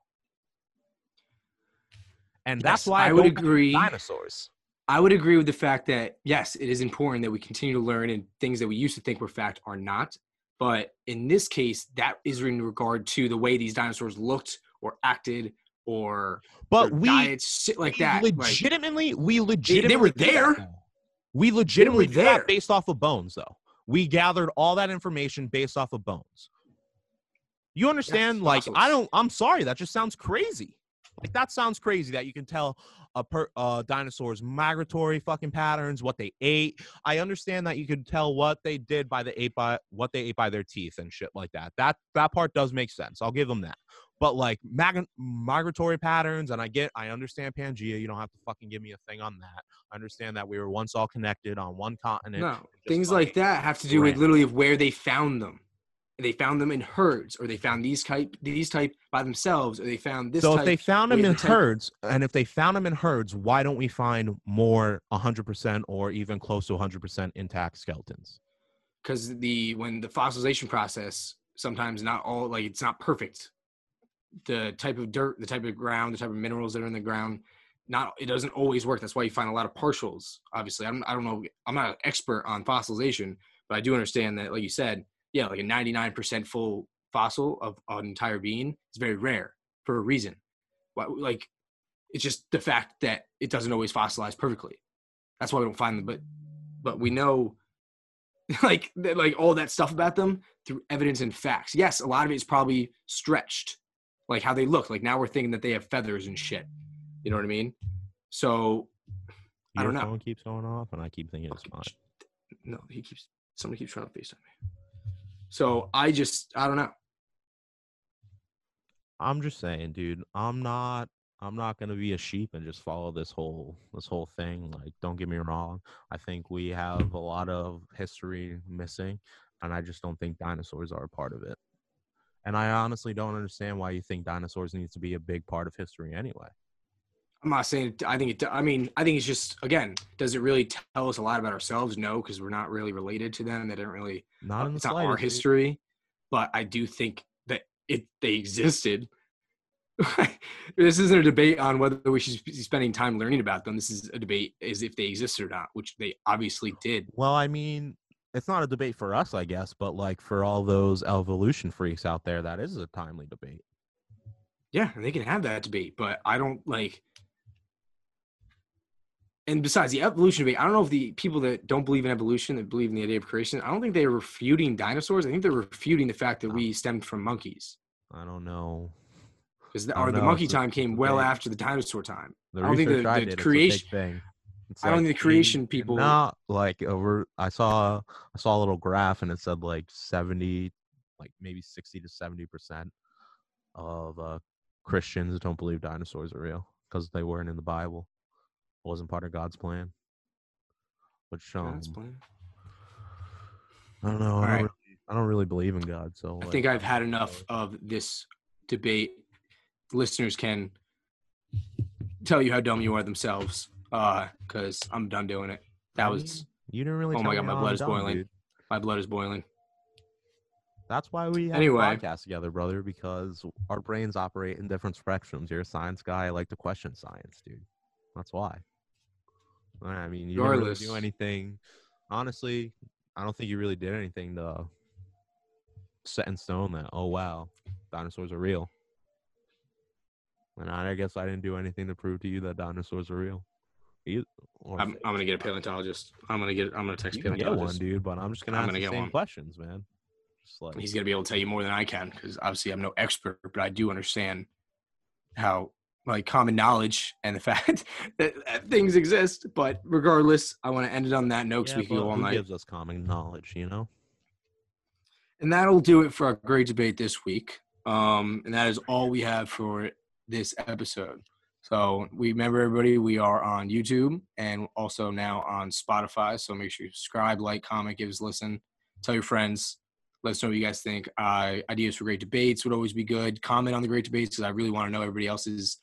S1: And that's why I,
S2: I would
S1: don't believe in
S2: agree.
S1: Dinosaurs.
S2: I would agree with the fact that yes, it is important that we continue to learn and things that we used to think were fact are not. But in this case, that is in regard to the way these dinosaurs looked or acted or
S1: But we
S2: diets, shit like
S1: we
S2: that. Like,
S1: legitimately, we legitimately they, were
S2: there.
S1: We legitimately
S2: there.
S1: based off of bones, though. We gathered all that information based off of bones. You understand? like, I don't. I'm sorry. That just sounds crazy. Like that sounds crazy that you can tell a per, uh, dinosaur's migratory fucking patterns, what they ate. I understand that you could tell what they did by the ate by what they ate by their teeth and shit like that. That that part does make sense. I'll give them that. But like mag- migratory patterns, and I get, I understand Pangea. You don't have to fucking give me a thing on that. I understand that we were once all connected on one continent.
S2: no, things like that have to do with literally where they found them. They found them in herds, or they found these type these type by themselves, or they found this
S1: so if they found them in herds, and if they found them in herds, why don't we find more 100% or even close to 100% intact skeletons?
S2: because the when the fossilization process sometimes not all like it's not perfect. The type of dirt the type of ground the type of minerals that are in the ground not it doesn't always work. That's why you find a lot of partials obviously. I'm, i don't know i'm not an expert on fossilization but i do understand that like you said yeah like a 99% full fossil of an entire being is very rare for a reason like it's just the fact that it doesn't always fossilize perfectly that's why we don't find them but but we know like that- like all that stuff about them through evidence and facts. Yes, a lot of it is probably stretched, like how they look. Like now we're thinking that they have feathers and shit. You know what I mean? So I don't
S1: Your
S2: know.
S1: phone keeps going off, and I keep thinking it's mine.
S2: no, he keeps somebody keeps trying to FaceTime me. So I just I don't know.
S1: I'm just saying, dude. I'm not. I'm not gonna be a sheep and just follow this whole this whole thing. Like, don't get me wrong. I think we have a lot of history missing, and I just don't think dinosaurs are a part of it. And I honestly don't understand why you think dinosaurs needs to be a big part of history anyway.
S2: I'm not saying it, I think it. I mean, I think it's just again, does it really tell us a lot about ourselves? No, because we're not really related to them. They didn't really
S1: Not in uh, the
S2: it's not our history, but I do think that it they existed. this isn't a debate on whether we should be spending time learning about them. This is a debate as if they existed or not, which they obviously did.
S1: Well, I mean, it's not a debate for us, I guess, but like for all those evolution freaks out there, that is a timely debate.
S2: Yeah, and they can have that debate, but I don't like. And besides the evolution debate, I don't know if the people that don't believe in evolution, that believe in the idea of creation, I don't think they're refuting dinosaurs. I think they're refuting the fact that we stemmed from monkeys.
S1: I don't know.
S2: because
S1: I
S2: or the
S1: know,
S2: monkey
S1: it's
S2: time came well
S1: big-
S2: after the dinosaur time.
S1: The
S2: I don't think the- the
S1: did, it's a big
S2: creation-
S1: thing. It's
S2: I don't
S1: like
S2: think the creation people-
S1: Not like over. I saw I saw a little graph and it said like seventy, like maybe sixty to seventy percent of uh, Christians don't believe dinosaurs are real because they weren't in the Bible. Wasn't part of God's plan. Which um. I don't know. I don't,
S2: right.
S1: really, I don't really believe in God, so
S2: I
S1: like,
S2: think I've had enough of this debate. Listeners can tell you how dumb you are themselves, because I'm done doing it. That
S1: I
S2: was
S1: you didn't really.
S2: Oh my God, my blood is
S1: dumb,
S2: boiling.
S1: dude.
S2: my blood is boiling.
S1: That's why we have
S2: Anyway.
S1: a podcast together, brother, because our brains operate in different spectrums. You're a science guy. I like to question science, dude. That's why. I mean, you didn't really do anything. Honestly, I don't think you really did anything to set in stone that, oh, wow, dinosaurs are real. And I guess I didn't do anything to prove to you that dinosaurs are real. Either,
S2: I'm. I'm gonna get a paleontologist. I'm gonna get. I'm gonna text
S1: you can get one,
S2: paleontologist.
S1: dude, but I'm just to
S2: I'm
S1: ask
S2: gonna
S1: the
S2: get
S1: same
S2: one.
S1: questions, man. Like,
S2: He's gonna be able to tell you more than I can because obviously I'm no expert, but I do understand how like common knowledge and the fact that, that things exist. But regardless, I want to end it on that note because
S1: yeah,
S2: we can go all night.
S1: gives us common knowledge, you know?
S2: And that'll do it for our great debate this week. Um, and that is all we have for this episode. So we remember everybody, we are on YouTube and also now on Spotify. So make sure you subscribe, like, comment, give us a listen, tell your friends. Let us know what you guys think. Uh, ideas for great debates would always be good. Comment on the great debates because I really want to know everybody else's,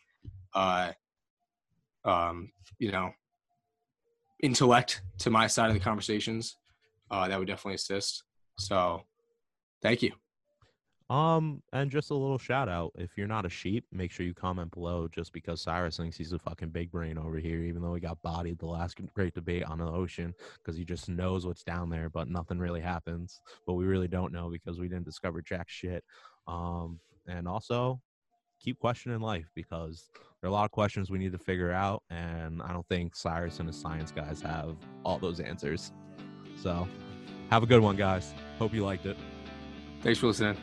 S2: uh, um, you know, intellect to my side of the conversations. Uh, that would definitely assist. So Thank you.
S1: Um, and just a little shout out. If you're not a sheep, make sure you comment below just because Cyrus thinks he's a fucking big brain over here, even though he got bodied the last great debate on the ocean because he just knows what's down there, but nothing really happens. But we really don't know because we didn't discover jack shit. Um, and also keep questioning life because there are a lot of questions we need to figure out, and I don't think Cyrus and his science guys have all those answers. So have a good one, guys. Hope you liked it.
S2: Thanks for listening.